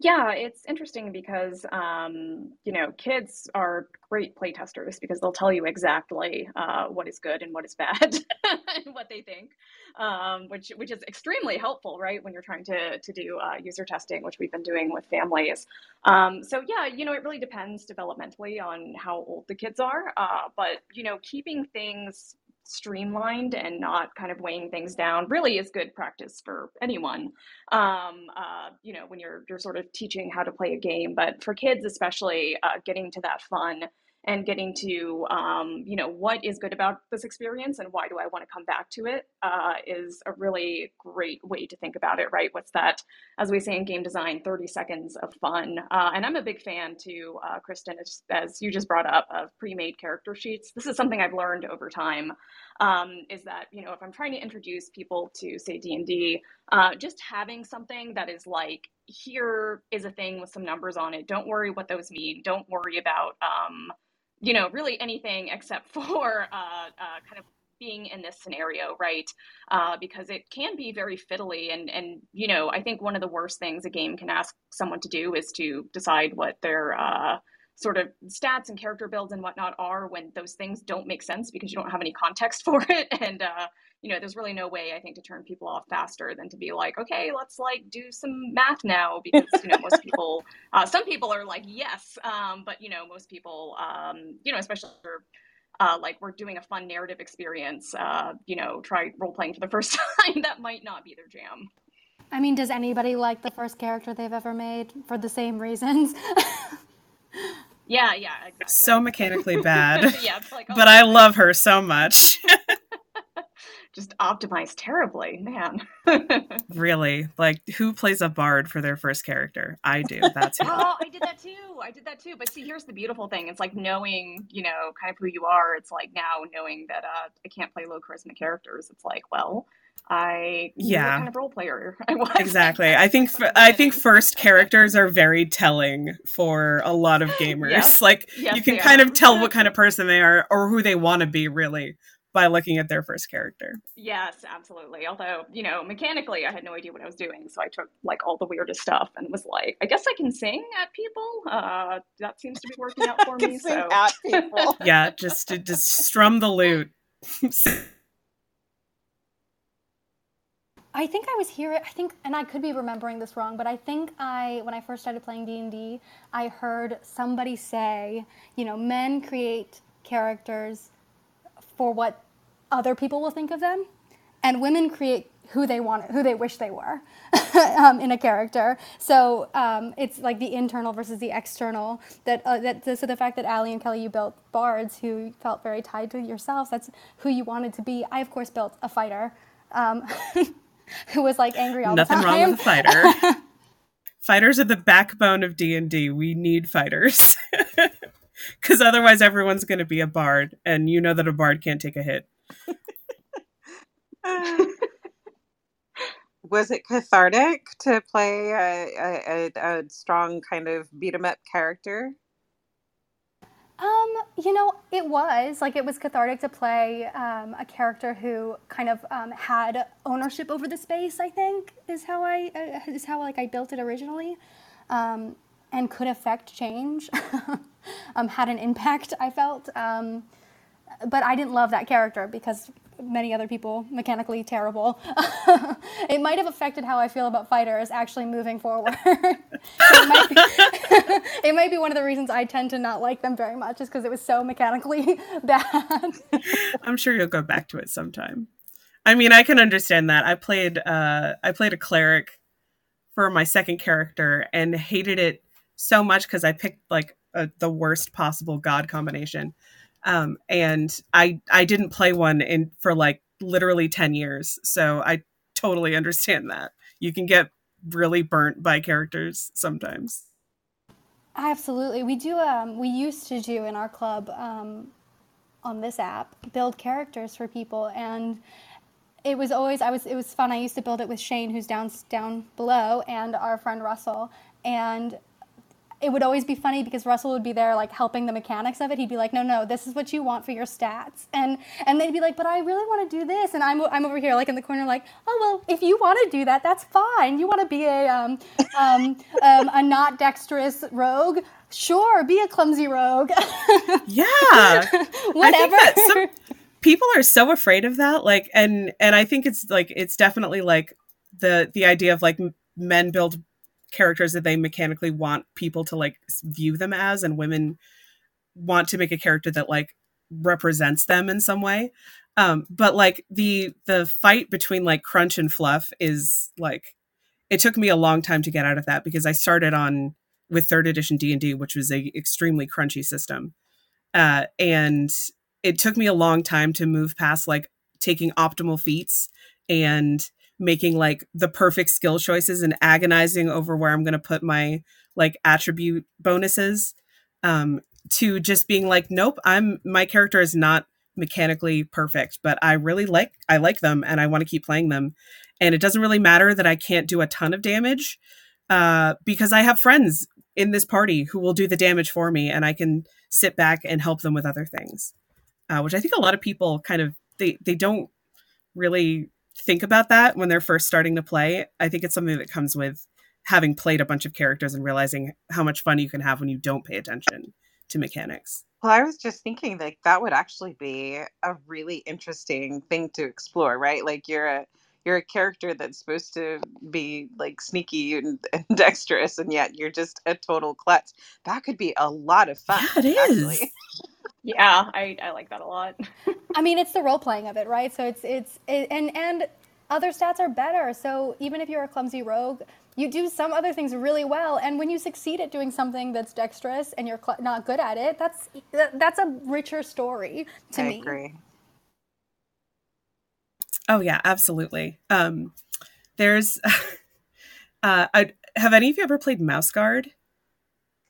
Yeah, it's interesting because um, you know kids are great playtesters because they'll tell you exactly uh, what is good and what is bad and what they think, um, which which is extremely helpful, right? When you're trying to to do uh, user testing, which we've been doing with families. Um, so yeah, you know, it really depends developmentally on how old the kids are, uh, but you know, keeping things streamlined and not kind of weighing things down really is good practice for anyone um, uh, you know when you're you're sort of teaching how to play a game. But for kids especially uh, getting to that fun and getting to um, you know what is good about this experience and why do i want to come back to it uh, is a really great way to think about it right? What's that as we say in game design 30 seconds of fun. Uh, and i'm a big fan too uh, kristen as, as, you just brought up of pre-made character sheets. This is something i've learned over time um, is that you know if i'm trying to introduce people to say d&d uh, just having something that is like here is a thing with some numbers on it don't worry what those mean don't worry about um, you know, really anything except for uh, uh, kind of being in this scenario, right? Uh, because it can be very fiddly, and and you know, I think one of the worst things a game can ask someone to do is to decide what their uh, sort of stats and character builds and whatnot are when those things don't make sense because you don't have any context for it, and uh, you know, there's really no way I think to turn people off faster than to be like, okay, let's like do some math now because you know most people, uh, some people are like yes, um, but you know most people, um, you know, especially for, uh, like we're doing a fun narrative experience, uh, you know, try role playing for the first time, that might not be their jam. I mean, does anybody like the first character they've ever made for the same reasons? Yeah, yeah, exactly. So mechanically bad. yeah, like, oh, but I love her so much just optimized terribly, man. really? Like who plays a bard for their first character? I do. That's who. oh, I did that too. I did that too. But see, here's the beautiful thing. It's like knowing, you know, kind of who you are. It's like now knowing that uh, I can't play low charisma characters. It's like, well, I yeah kind of role player I was. Exactly. I think I think first characters are very telling for a lot of gamers. Yes. Like yes, you can kind are. of tell what kind of person they are or who they want to be really by looking at their first character. Yes, absolutely. Although, you know, mechanically, I had no idea what I was doing. So I took like all the weirdest stuff and was like, I guess I can sing at people. Uh, that seems to be working out for me. so at people. yeah, just to just strum the lute. I think I was here. I think, and I could be remembering this wrong, but I think I, when I first started playing D and D, I heard somebody say, you know, men create characters for what other people will think of them, and women create who they want, who they wish they were um, in a character. So um, it's like the internal versus the external. That uh, that so the fact that Ali and Kelly you built bards who felt very tied to yourselves. That's who you wanted to be. I of course built a fighter. Um, who was like angry all Nothing the time. Nothing wrong with a fighter. fighters are the backbone of D&D. We need fighters. Cuz otherwise everyone's going to be a bard and you know that a bard can't take a hit. was it cathartic to play a, a, a strong kind of beat 'em up character? Um, you know, it was like it was cathartic to play um, a character who kind of um, had ownership over the space. I think is how I uh, is how like I built it originally, um, and could affect change. Um, had an impact. I felt, um, but I didn't love that character because many other people mechanically terrible. it might have affected how I feel about fighters actually moving forward. it, might be, it, might be, one of the reasons I tend to not like them very much, is because it was so mechanically bad. I'm sure you'll go back to it sometime. I mean, I can understand that. I played uh, I played a cleric for my second character and hated it so much because I picked like a, the worst possible god combination um, and I I didn't play one in for like literally ten years, so I totally understand that. You can get really burnt by characters sometimes. Absolutely, we do. Um, we used to do in our club um, on this app build characters for people, and it was always I was it was fun. I used to build it with Shane, who's down down below, and our friend Russell, and it would always be funny because Russell would be there like helping the mechanics of it. He'd be like, "No, no, this is what you want for your stats," and and they'd be like, "But I really want to do this," and I'm I'm over here like in the corner like, "Oh well, if you want to do that, that's fine. You want to be a um, um, um, a not dexterous rogue." Sure, be a clumsy rogue. yeah. Whatever. some people are so afraid of that like and and I think it's like it's definitely like the the idea of like men build characters that they mechanically want people to like view them as and women want to make a character that like represents them in some way. Um but like the the fight between like crunch and fluff is like it took me a long time to get out of that because i started on with third edition d&d which was a extremely crunchy system. Uh and it took me a long time to move past like taking optimal feats and making like the perfect skill choices and agonizing over where I'm going to put my like attribute bonuses um to just being like nope I'm my character is not mechanically perfect but I really like I like them and I want to keep playing them. And it doesn't really matter that I can't do a ton of damage uh because I have friends in this party who will do the damage for me and I can sit back and help them with other things uh, which I think a lot of people kind of they they don't really think about that when they're first starting to play. I think it's something that comes with having played a bunch of characters and realizing how much fun you can have when you don't pay attention to mechanics. Well, I was just thinking like that would actually be a really interesting thing to explore, right? Like you're a you're a character that's supposed to be like sneaky and, and dexterous, and yet you're just a total klutz. That could be a lot of fun. Yeah, it is. actually. Yeah, I, I like that a lot. I mean, it's the role playing of it, right? So it's it's it, and and other stats are better. So even if you're a clumsy rogue, you do some other things really well, and when you succeed at doing something that's dexterous and you're cl- not good at it, that's that's a richer story to I me. agree. Oh yeah, absolutely. Um, there's, uh, I have any of you ever played Mouse Guard?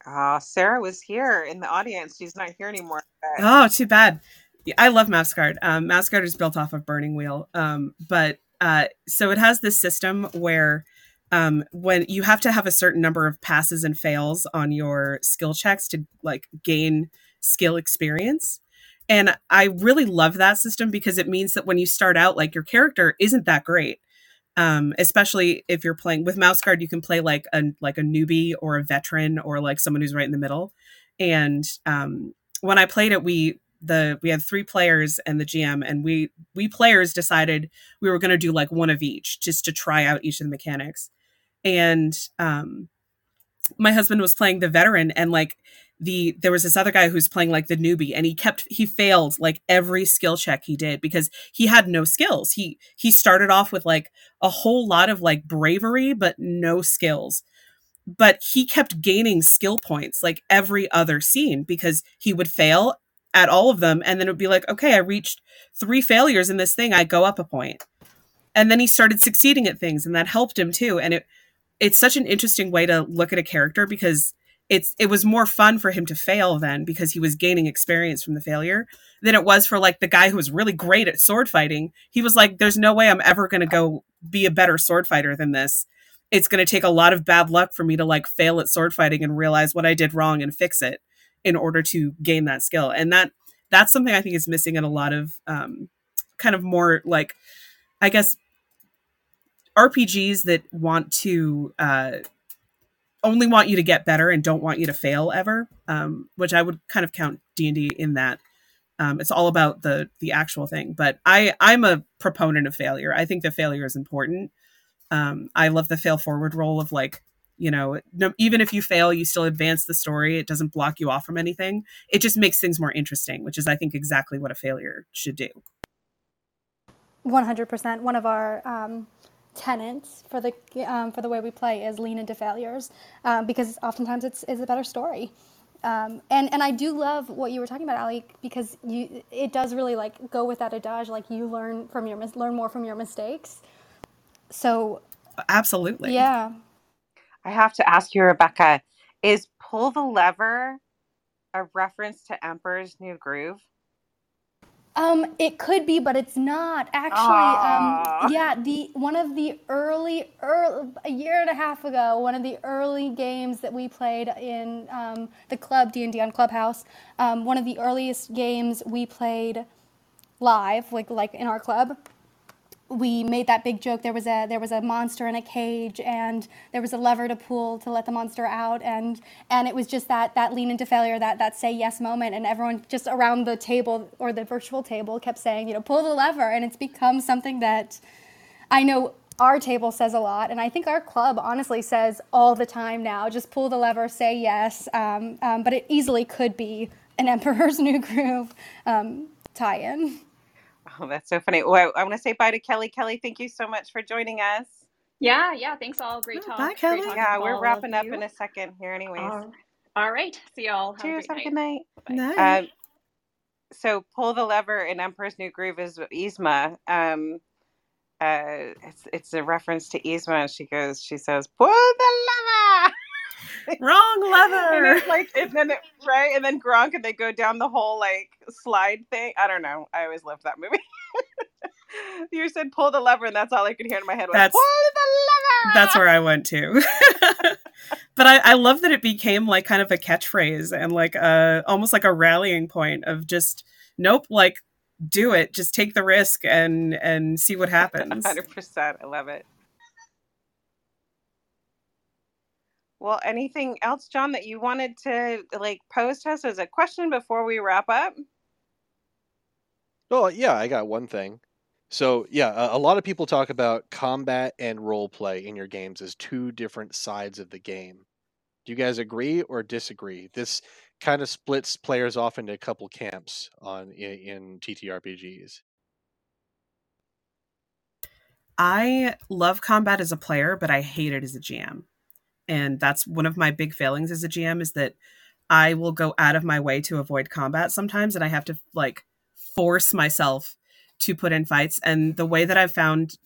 Uh, Sarah was here in the audience. She's not here anymore. but- Oh, too bad. I love Mouse Guard. Um, Mouse is built off of Burning Wheel. Um, but uh, so it has this system where um, when you have to have a certain number of passes and fails on your skill checks to like gain skill experience. And I really love that system because it means that when you start out, like your character isn't that great. Um, especially if you're playing with mouse guard, you can play like a like a newbie or a veteran or like someone who's right in the middle. And um, when I played it, we the we had three players and the GM, and we we players decided we were going to do like one of each just to try out each of the mechanics. And um, my husband was playing the veteran, and like the there was this other guy who's playing like the newbie and he kept he failed like every skill check he did because he had no skills. He he started off with like a whole lot of like bravery but no skills. But he kept gaining skill points like every other scene because he would fail at all of them and then it would be like okay i reached three failures in this thing i go up a point. And then he started succeeding at things and that helped him too and it it's such an interesting way to look at a character because it's it was more fun for him to fail then because he was gaining experience from the failure than it was for like the guy who was really great at sword fighting. He was like, "There's no way I'm ever going to go be a better sword fighter than this. It's going to take a lot of bad luck for me to like fail at sword fighting and realize what I did wrong and fix it in order to gain that skill." And that that's something I think is missing in a lot of um, kind of more like, I guess, RPGs that want to. Uh, only want you to get better and don't want you to fail ever um, which i would kind of count d&d in that. Um, it's all about the the actual thing but i i'm a proponent of failure. I think that failure is important. Um, i love the fail forward role of like you know no, even if you fail you still advance the story. It doesn't block you off from anything. It just makes things more interesting which is i think exactly what a failure should do. 100%. One of our tenets for the um, for the way we play is lean into failures um, because oftentimes it's, it's a better story. Um, and and I do love what you were talking about, Ali, because you it does really like go with that adage, like you learn from your mis- learn more from your mistakes. So absolutely yeah, I have to ask you, Rebecca, is pull the lever a reference to Emperor's New Groove? Um, it could be, but it's not actually. Um, yeah, the one of the early, early, a year and a half ago, one of the early games that we played in um, the club D and D on Clubhouse. Um, one of the earliest games we played live, like like in our club, we made that big joke. There was a there was a monster in a cage, and there was a lever to pull to let the monster out, and and it was just that that lean into failure, that that say yes moment, and everyone just around the table or the virtual table kept saying, you know, pull the lever, and it's become something that I know our table says a lot, and I think our club honestly says all the time now. Just pull the lever, say yes, um, um, but it easily could be an Emperor's New Groove um, tie-in. Oh, that's so funny. Well, I want to say bye to Kelly. Kelly, thank you so much for joining us. Yeah, yeah. Thanks all. Great talk. Bye, Kelly. Great talk Yeah, we're wrapping up you. in a second here, anyways. All- all right. See y'all. Have Cheers. great Have a night. good night. Nice. Um, so pull the lever in Emperor's New Groove is Yzma. Um, uh, it's it's a reference to Yzma. and She goes, she says, pull the lever. Wrong and lever. it's like, and then it, right, and then Kronk, and they go down the whole like slide thing. I don't know. I always loved that movie. you said pull the lever, and that's all I could hear in my head was That's- pull the lever. That's where I went to. but I, I love that it became like kind of a catchphrase and like a almost like a rallying point of just nope, like do it, just take the risk and and see what happens. Hundred percent. I love it. Well, anything else, John, that you wanted to like pose to us as a question before we wrap up? Well, yeah, I got one thing. So yeah, a, a lot of people talk about combat and role play in your games as two different sides of the game. Do you guys agree or disagree? This kind of splits players off into a couple camps on in, in TTRPGs. I love combat as a player, but I hate it as a GM. And that's one of my big failings as a GM is that I will go out of my way to avoid combat sometimes and I have to like force myself to put in fights. And the way that I've found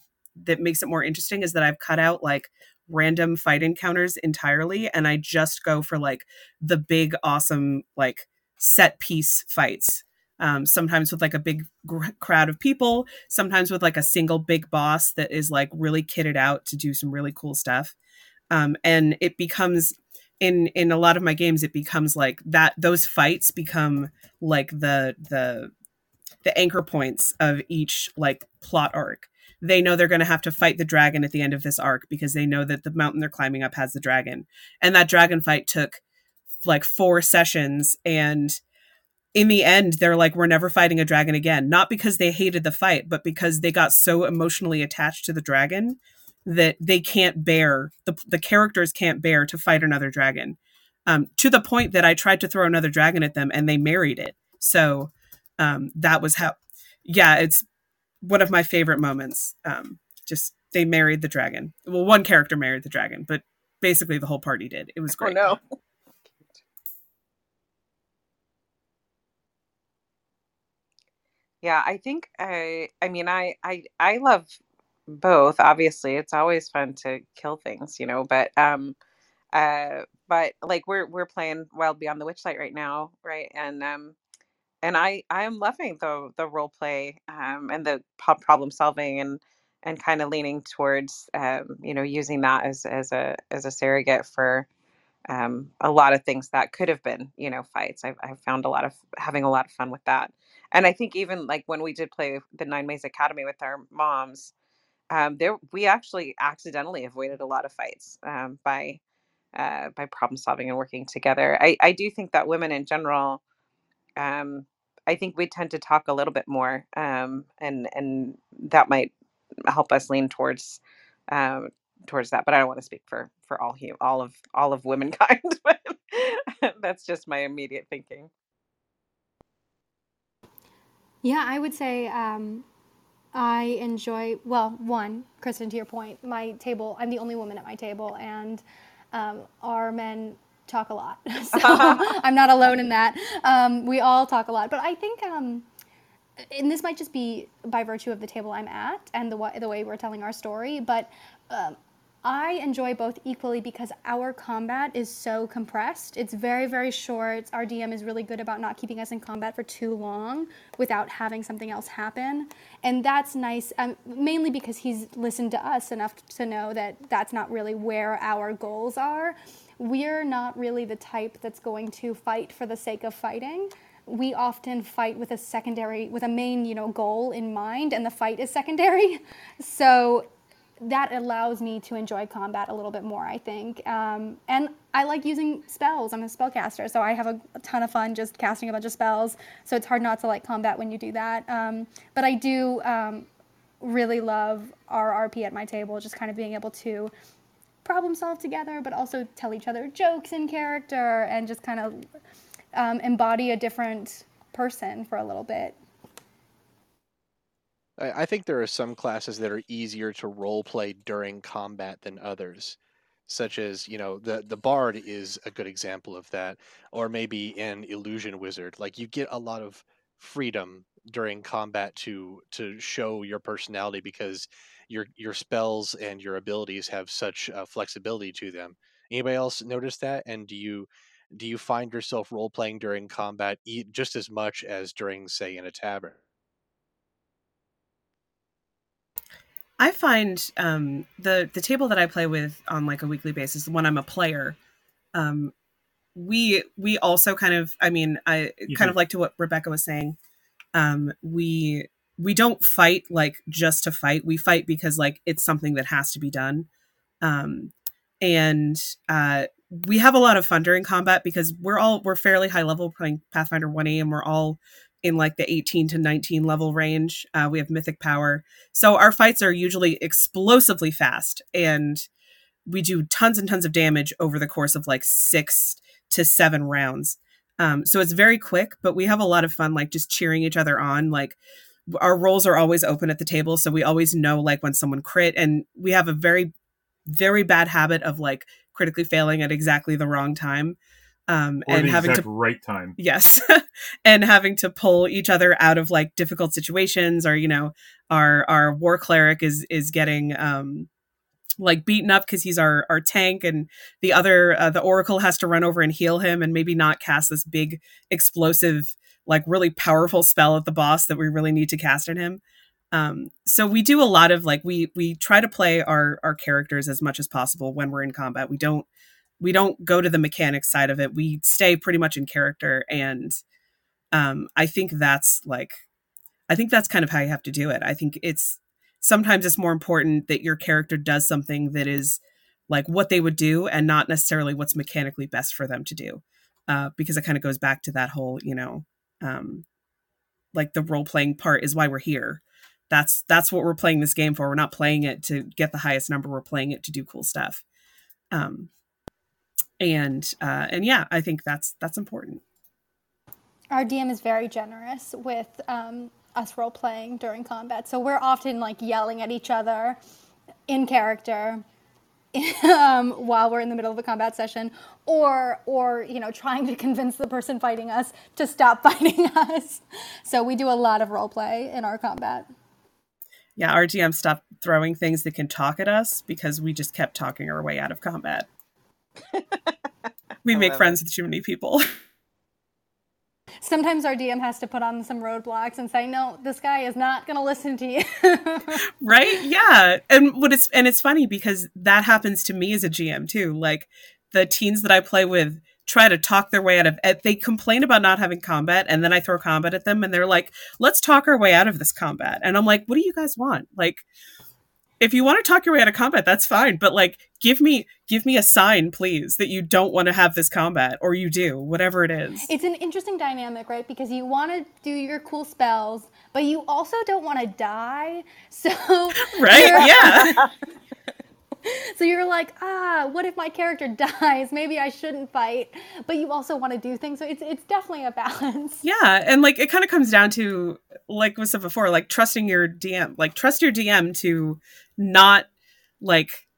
that makes it more interesting is that I've cut out like random fight encounters entirely and I just go for like the big awesome like set piece fights um, sometimes with like a big gr- crowd of people sometimes with like a single big boss that is like really kitted out to do some really cool stuff um, and it becomes in in a lot of my games it becomes like that those fights become like the the the anchor points of each like plot arc. They know they're going to have to fight the dragon at the end of this arc because they know that the mountain they're climbing up has the dragon. And that dragon fight took like four sessions and in the end they're like we're never fighting a dragon again. Not because they hated the fight but because they got so emotionally attached to the dragon that they can't bear the, the characters can't bear to fight another dragon. Um, to the point that i tried to throw another dragon at them and they married it. So um, that was how yeah it's one of my favorite moments. Um, just they married the dragon. Well one character married the dragon but basically the whole party did. It was great. Oh no. Yeah, I think I I mean I I I love both. Obviously, it's always fun to kill things, you know, but um uh but like we're we're playing Wild Beyond the Witchlight right now, right? And um and I I am loving the the role play um and the problem solving and and kind of leaning towards um you know using that as as a as a surrogate for um, a lot of things that could have been, you know, fights. I've, I've found a lot of having a lot of fun with that. And I think even like when we did play the Nine Maze Academy with our moms, um, there we actually accidentally avoided a lot of fights um, by uh, by problem solving and working together. I, I do think that women in general, um, I think we tend to talk a little bit more, um, and and that might help us lean towards um, towards that. But I don't want to speak for for all hu- all of all of womankind. that's just my immediate thinking. Yeah, I would say um, I enjoy, well, one, Kristen, to your point, my table, I'm the only woman at my table, and um, our men talk a lot. so I'm not alone in that. Um, we all talk a lot. But I think, um, and this might just be by virtue of the table I'm at and the, the way we're telling our story, but um, I enjoy both equally because our combat is so compressed. It's very, very short. Our DM is really good about not keeping us in combat for too long without having something else happen. And that's nice, um, mainly because he's listened to us enough to know that that's not really where our goals are. We're not really the type that's going to fight for the sake of fighting we often fight with a secondary with a main you know goal in mind and the fight is secondary so that allows me to enjoy combat a little bit more, I think. Um, and I like using spells. I'm a spellcaster, so I have a, a, ton of fun just casting a bunch of spells. So it's hard not to like combat when you do that. Um, but I do um, really love our RP at my table, just kind of being able to problem solve together, but also tell each other jokes in character and just kind of um, embody a different person for a little bit. I, think there are some classes that are easier to role play during combat than others, such as you know the the bard is a good example of that, or maybe an illusion wizard. Like you get a lot of freedom during combat to to show your personality because your your spells and your abilities have such uh, flexibility to them. Anybody else notice that? And do you do you find yourself role playing during combat just as much as during, say, in a tavern? I find um, the the table that I play with on like a weekly basis when I'm a player, um, we we also kind of I mean I you kind of like to what Rebecca was saying. Um, we we don't fight like just to fight. We fight because like it's something that has to be done. Um, and uh, we have a lot of fun during combat because we're all we're fairly high level playing Pathfinder 1A and we're all in like the 18 to 19 level range. Uh, we have mythic power. So our fights are usually explosively fast and we do tons and tons of damage over the course of like six to seven rounds. Um, so it's very quick, but we have a lot of fun, like just cheering each other on. Like our rolls are always open at the table. So we always know like when someone crit and we have a very, very bad habit of like critically failing at exactly the wrong time um, or and having to right time. Yes, and having to pull each other out of like difficult situations, or you know, our our war cleric is is getting um, like beaten up because he's our our tank, and the other uh, the oracle has to run over and heal him, and maybe not cast this big explosive like really powerful spell at the boss that we really need to cast in him. Um, so we do a lot of like we we try to play our our characters as much as possible when we're in combat. We don't we don't go to the mechanics side of it. We stay pretty much in character and um I think that's like I think that's kind of how you have to do it. I think it's sometimes it's more important that your character does something that is like what they would do and not necessarily what's mechanically best for them to do. Uh, because it kind of goes back to that whole, you know, um, like the role playing part is why we're here. That's that's what we're playing this game for. We're not playing it to get the highest number. We're playing it to do cool stuff. Um, and uh, and yeah, I think that's that's important. Our DM is very generous with um, us role playing during combat, so we're often like yelling at each other in character um, while we're in the middle of a combat session, or or you know trying to convince the person fighting us to stop fighting us. So we do a lot of role play in our combat. Yeah, our DM stopped throwing things that can talk at us because we just kept talking our way out of combat we make friends it. with too many people. Sometimes our DM has to put on some roadblocks and say, "No, this guy is not going to listen to you." right? Yeah. And what it's and it's funny because that happens to me as a GM too. Like the teens that I play with try to talk their way out of it. They complain about not having combat and then I throw combat at them and they're like, "Let's talk our way out of this combat." And I'm like, "What do you guys want?" Like if you want to talk your way out of combat, that's fine. But like, give me give me a sign, please, that you don't want to have this combat, or you do, whatever it is. It's an interesting dynamic, right? Because you want to do your cool spells, but you also don't want to die. So right, yeah. so you're like, ah, what if my character dies? Maybe I shouldn't fight, but you also want to do things. So it's it's definitely a balance. Yeah, and like it kind of comes down to like we said before, like trusting your DM, like trust your DM to not like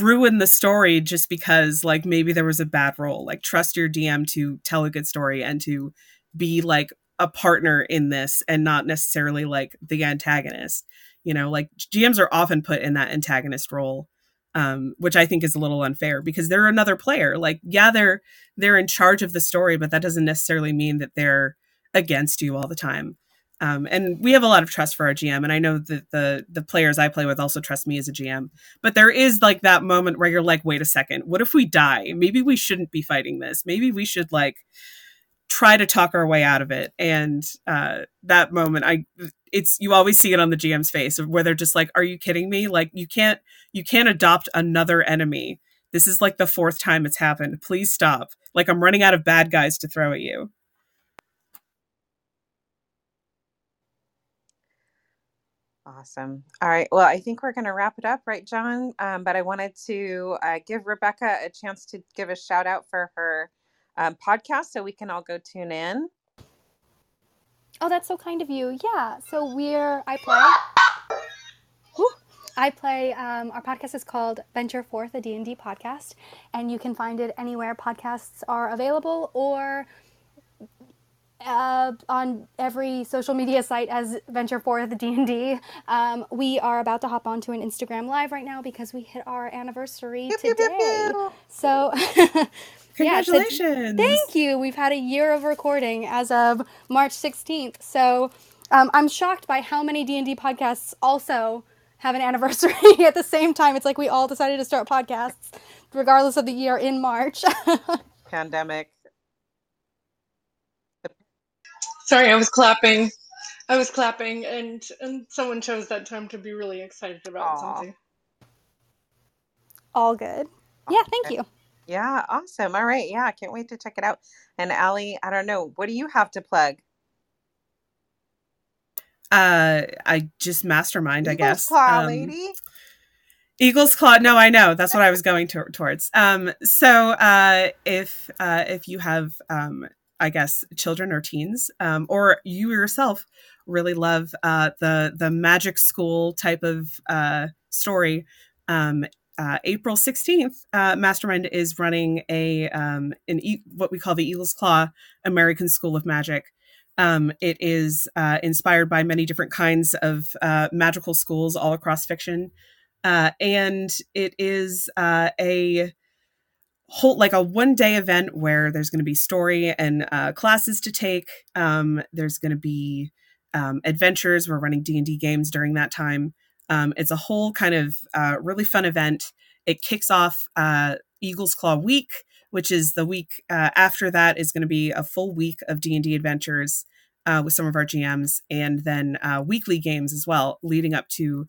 ruin the story just because like maybe there was a bad roll Like trust your DM to tell a good story and to be like a partner in this and not necessarily like the antagonist. You know, like GMs are often put in that antagonist role um, which I think is a little unfair because they're another player. Like, yeah, they're they're in charge of the story, but that doesn't necessarily mean that they're against you all the time. Um, and we have a lot of trust for our GM, and I know that the the players I play with also trust me as a GM. But there is like that moment where you're like, wait a second, what if we die? Maybe we shouldn't be fighting this. Maybe we should like try to talk our way out of it. And uh, that moment, I it's you always see it on the GM's face where they're just like, "Are you kidding me? Like you can't you can't adopt another enemy. This is like the fourth time it's happened. Please stop. Like I'm running out of bad guys to throw at you." Awesome. All right. Well, I think we're going to wrap it up, right, John? Um, but I wanted to uh, give Rebecca a chance to give a shout out for her um, podcast so we can all go tune in. Oh, that's so kind of you. Yeah. So we're, I play. I play. Um, our podcast is called Venture Forth, a D&D podcast, and you can find it anywhere podcasts are available or uh, on every social media site as Venture Forth D&D. Um, we are about to hop onto an Instagram live right now because we hit our anniversary today. So Congratulations. Yeah, thank you. We've had a year of recording as of March 16th. So um, I'm shocked by how many D&D podcasts also have an anniversary at the same time. It's like we all decided to start podcasts regardless of the year in March. Pandemic. Sorry, I was clapping. I was clapping, and and someone chose that time to be really excited about Aww. something. All good. Yeah, thank you. Yeah, awesome. All right. Yeah, I can't wait to check it out. And Allie, I don't know, what do you have to plug? Uh, I just mastermind, Eagles I guess. Claw, um, lady. Eagles Claw. No, I know. That's what I was going to, towards. Um, so uh, if uh, if you have, um, I guess, children or teens, um, or you yourself really love uh, the the magic school type of uh, story, um, uh, April 16th, uh, Mastermind is running a um, an e- what we call the Eagles Claw American School of Magic. Um, it is uh, inspired by many different kinds of uh, magical schools all across fiction, and it is a whole like a one day event where there's going to be story and classes to take. Um, there's going to be um, adventures. We're running D and D games during that time. Um, it's a whole kind of uh, really fun event. It kicks off uh, Eagles Claw Week, which is the week uh, after that is going to be a full week of D and D adventures uh, with some of our GMs, and then uh, weekly games as well, leading up to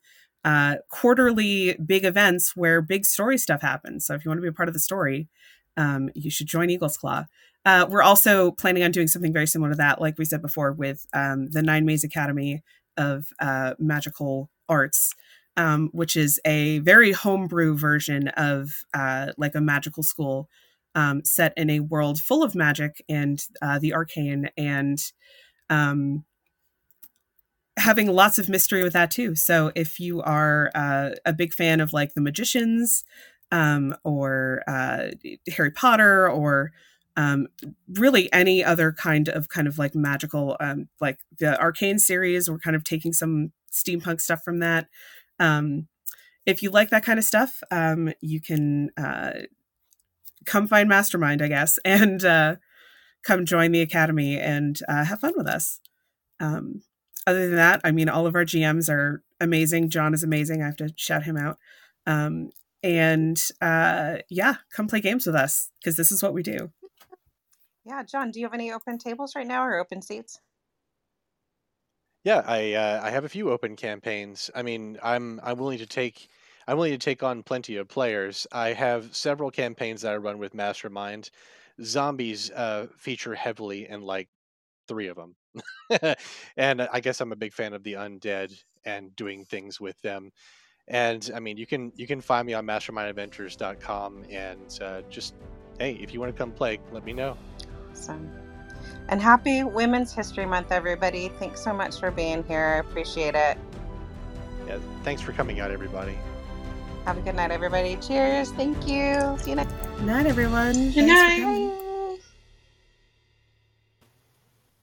uh, quarterly big events where big story stuff happens. So if you want to be a part of the story, um, you should join Eagles Claw. Uh, we're also planning on doing something very similar to that, like we said before, with um, the Nine Maze Academy of uh, Magical Arts, um, which is a very homebrew version of uh, like a magical school um, set in a world full of magic and uh, the arcane and um, having lots of mystery with that too. So if you are uh, a big fan of like the magicians um, or uh, Harry Potter or um, really any other kind of kind of like magical um, like the arcane series we're kind of taking some steampunk stuff from that um, if you like that kind of stuff um, you can uh, come find mastermind i guess and uh, come join the academy and uh, have fun with us um, other than that i mean all of our gms are amazing john is amazing i have to shout him out um, and uh, yeah come play games with us because this is what we do yeah, John, do you have any open tables right now or open seats? Yeah, I uh, I have a few open campaigns. I mean, I'm I'm willing to take I'm willing to take on plenty of players. I have several campaigns that I run with Mastermind. Zombies uh, feature heavily in like three of them, and I guess I'm a big fan of the undead and doing things with them. And I mean, you can you can find me on mastermindadventures.com and uh, just hey, if you want to come play, let me know. Awesome. And happy Women's History Month, everybody. Thanks so much for being here. I appreciate it. Yeah, thanks for coming out, everybody. Have a good night, everybody. Cheers. Thank you. See you next night, everyone. Good night.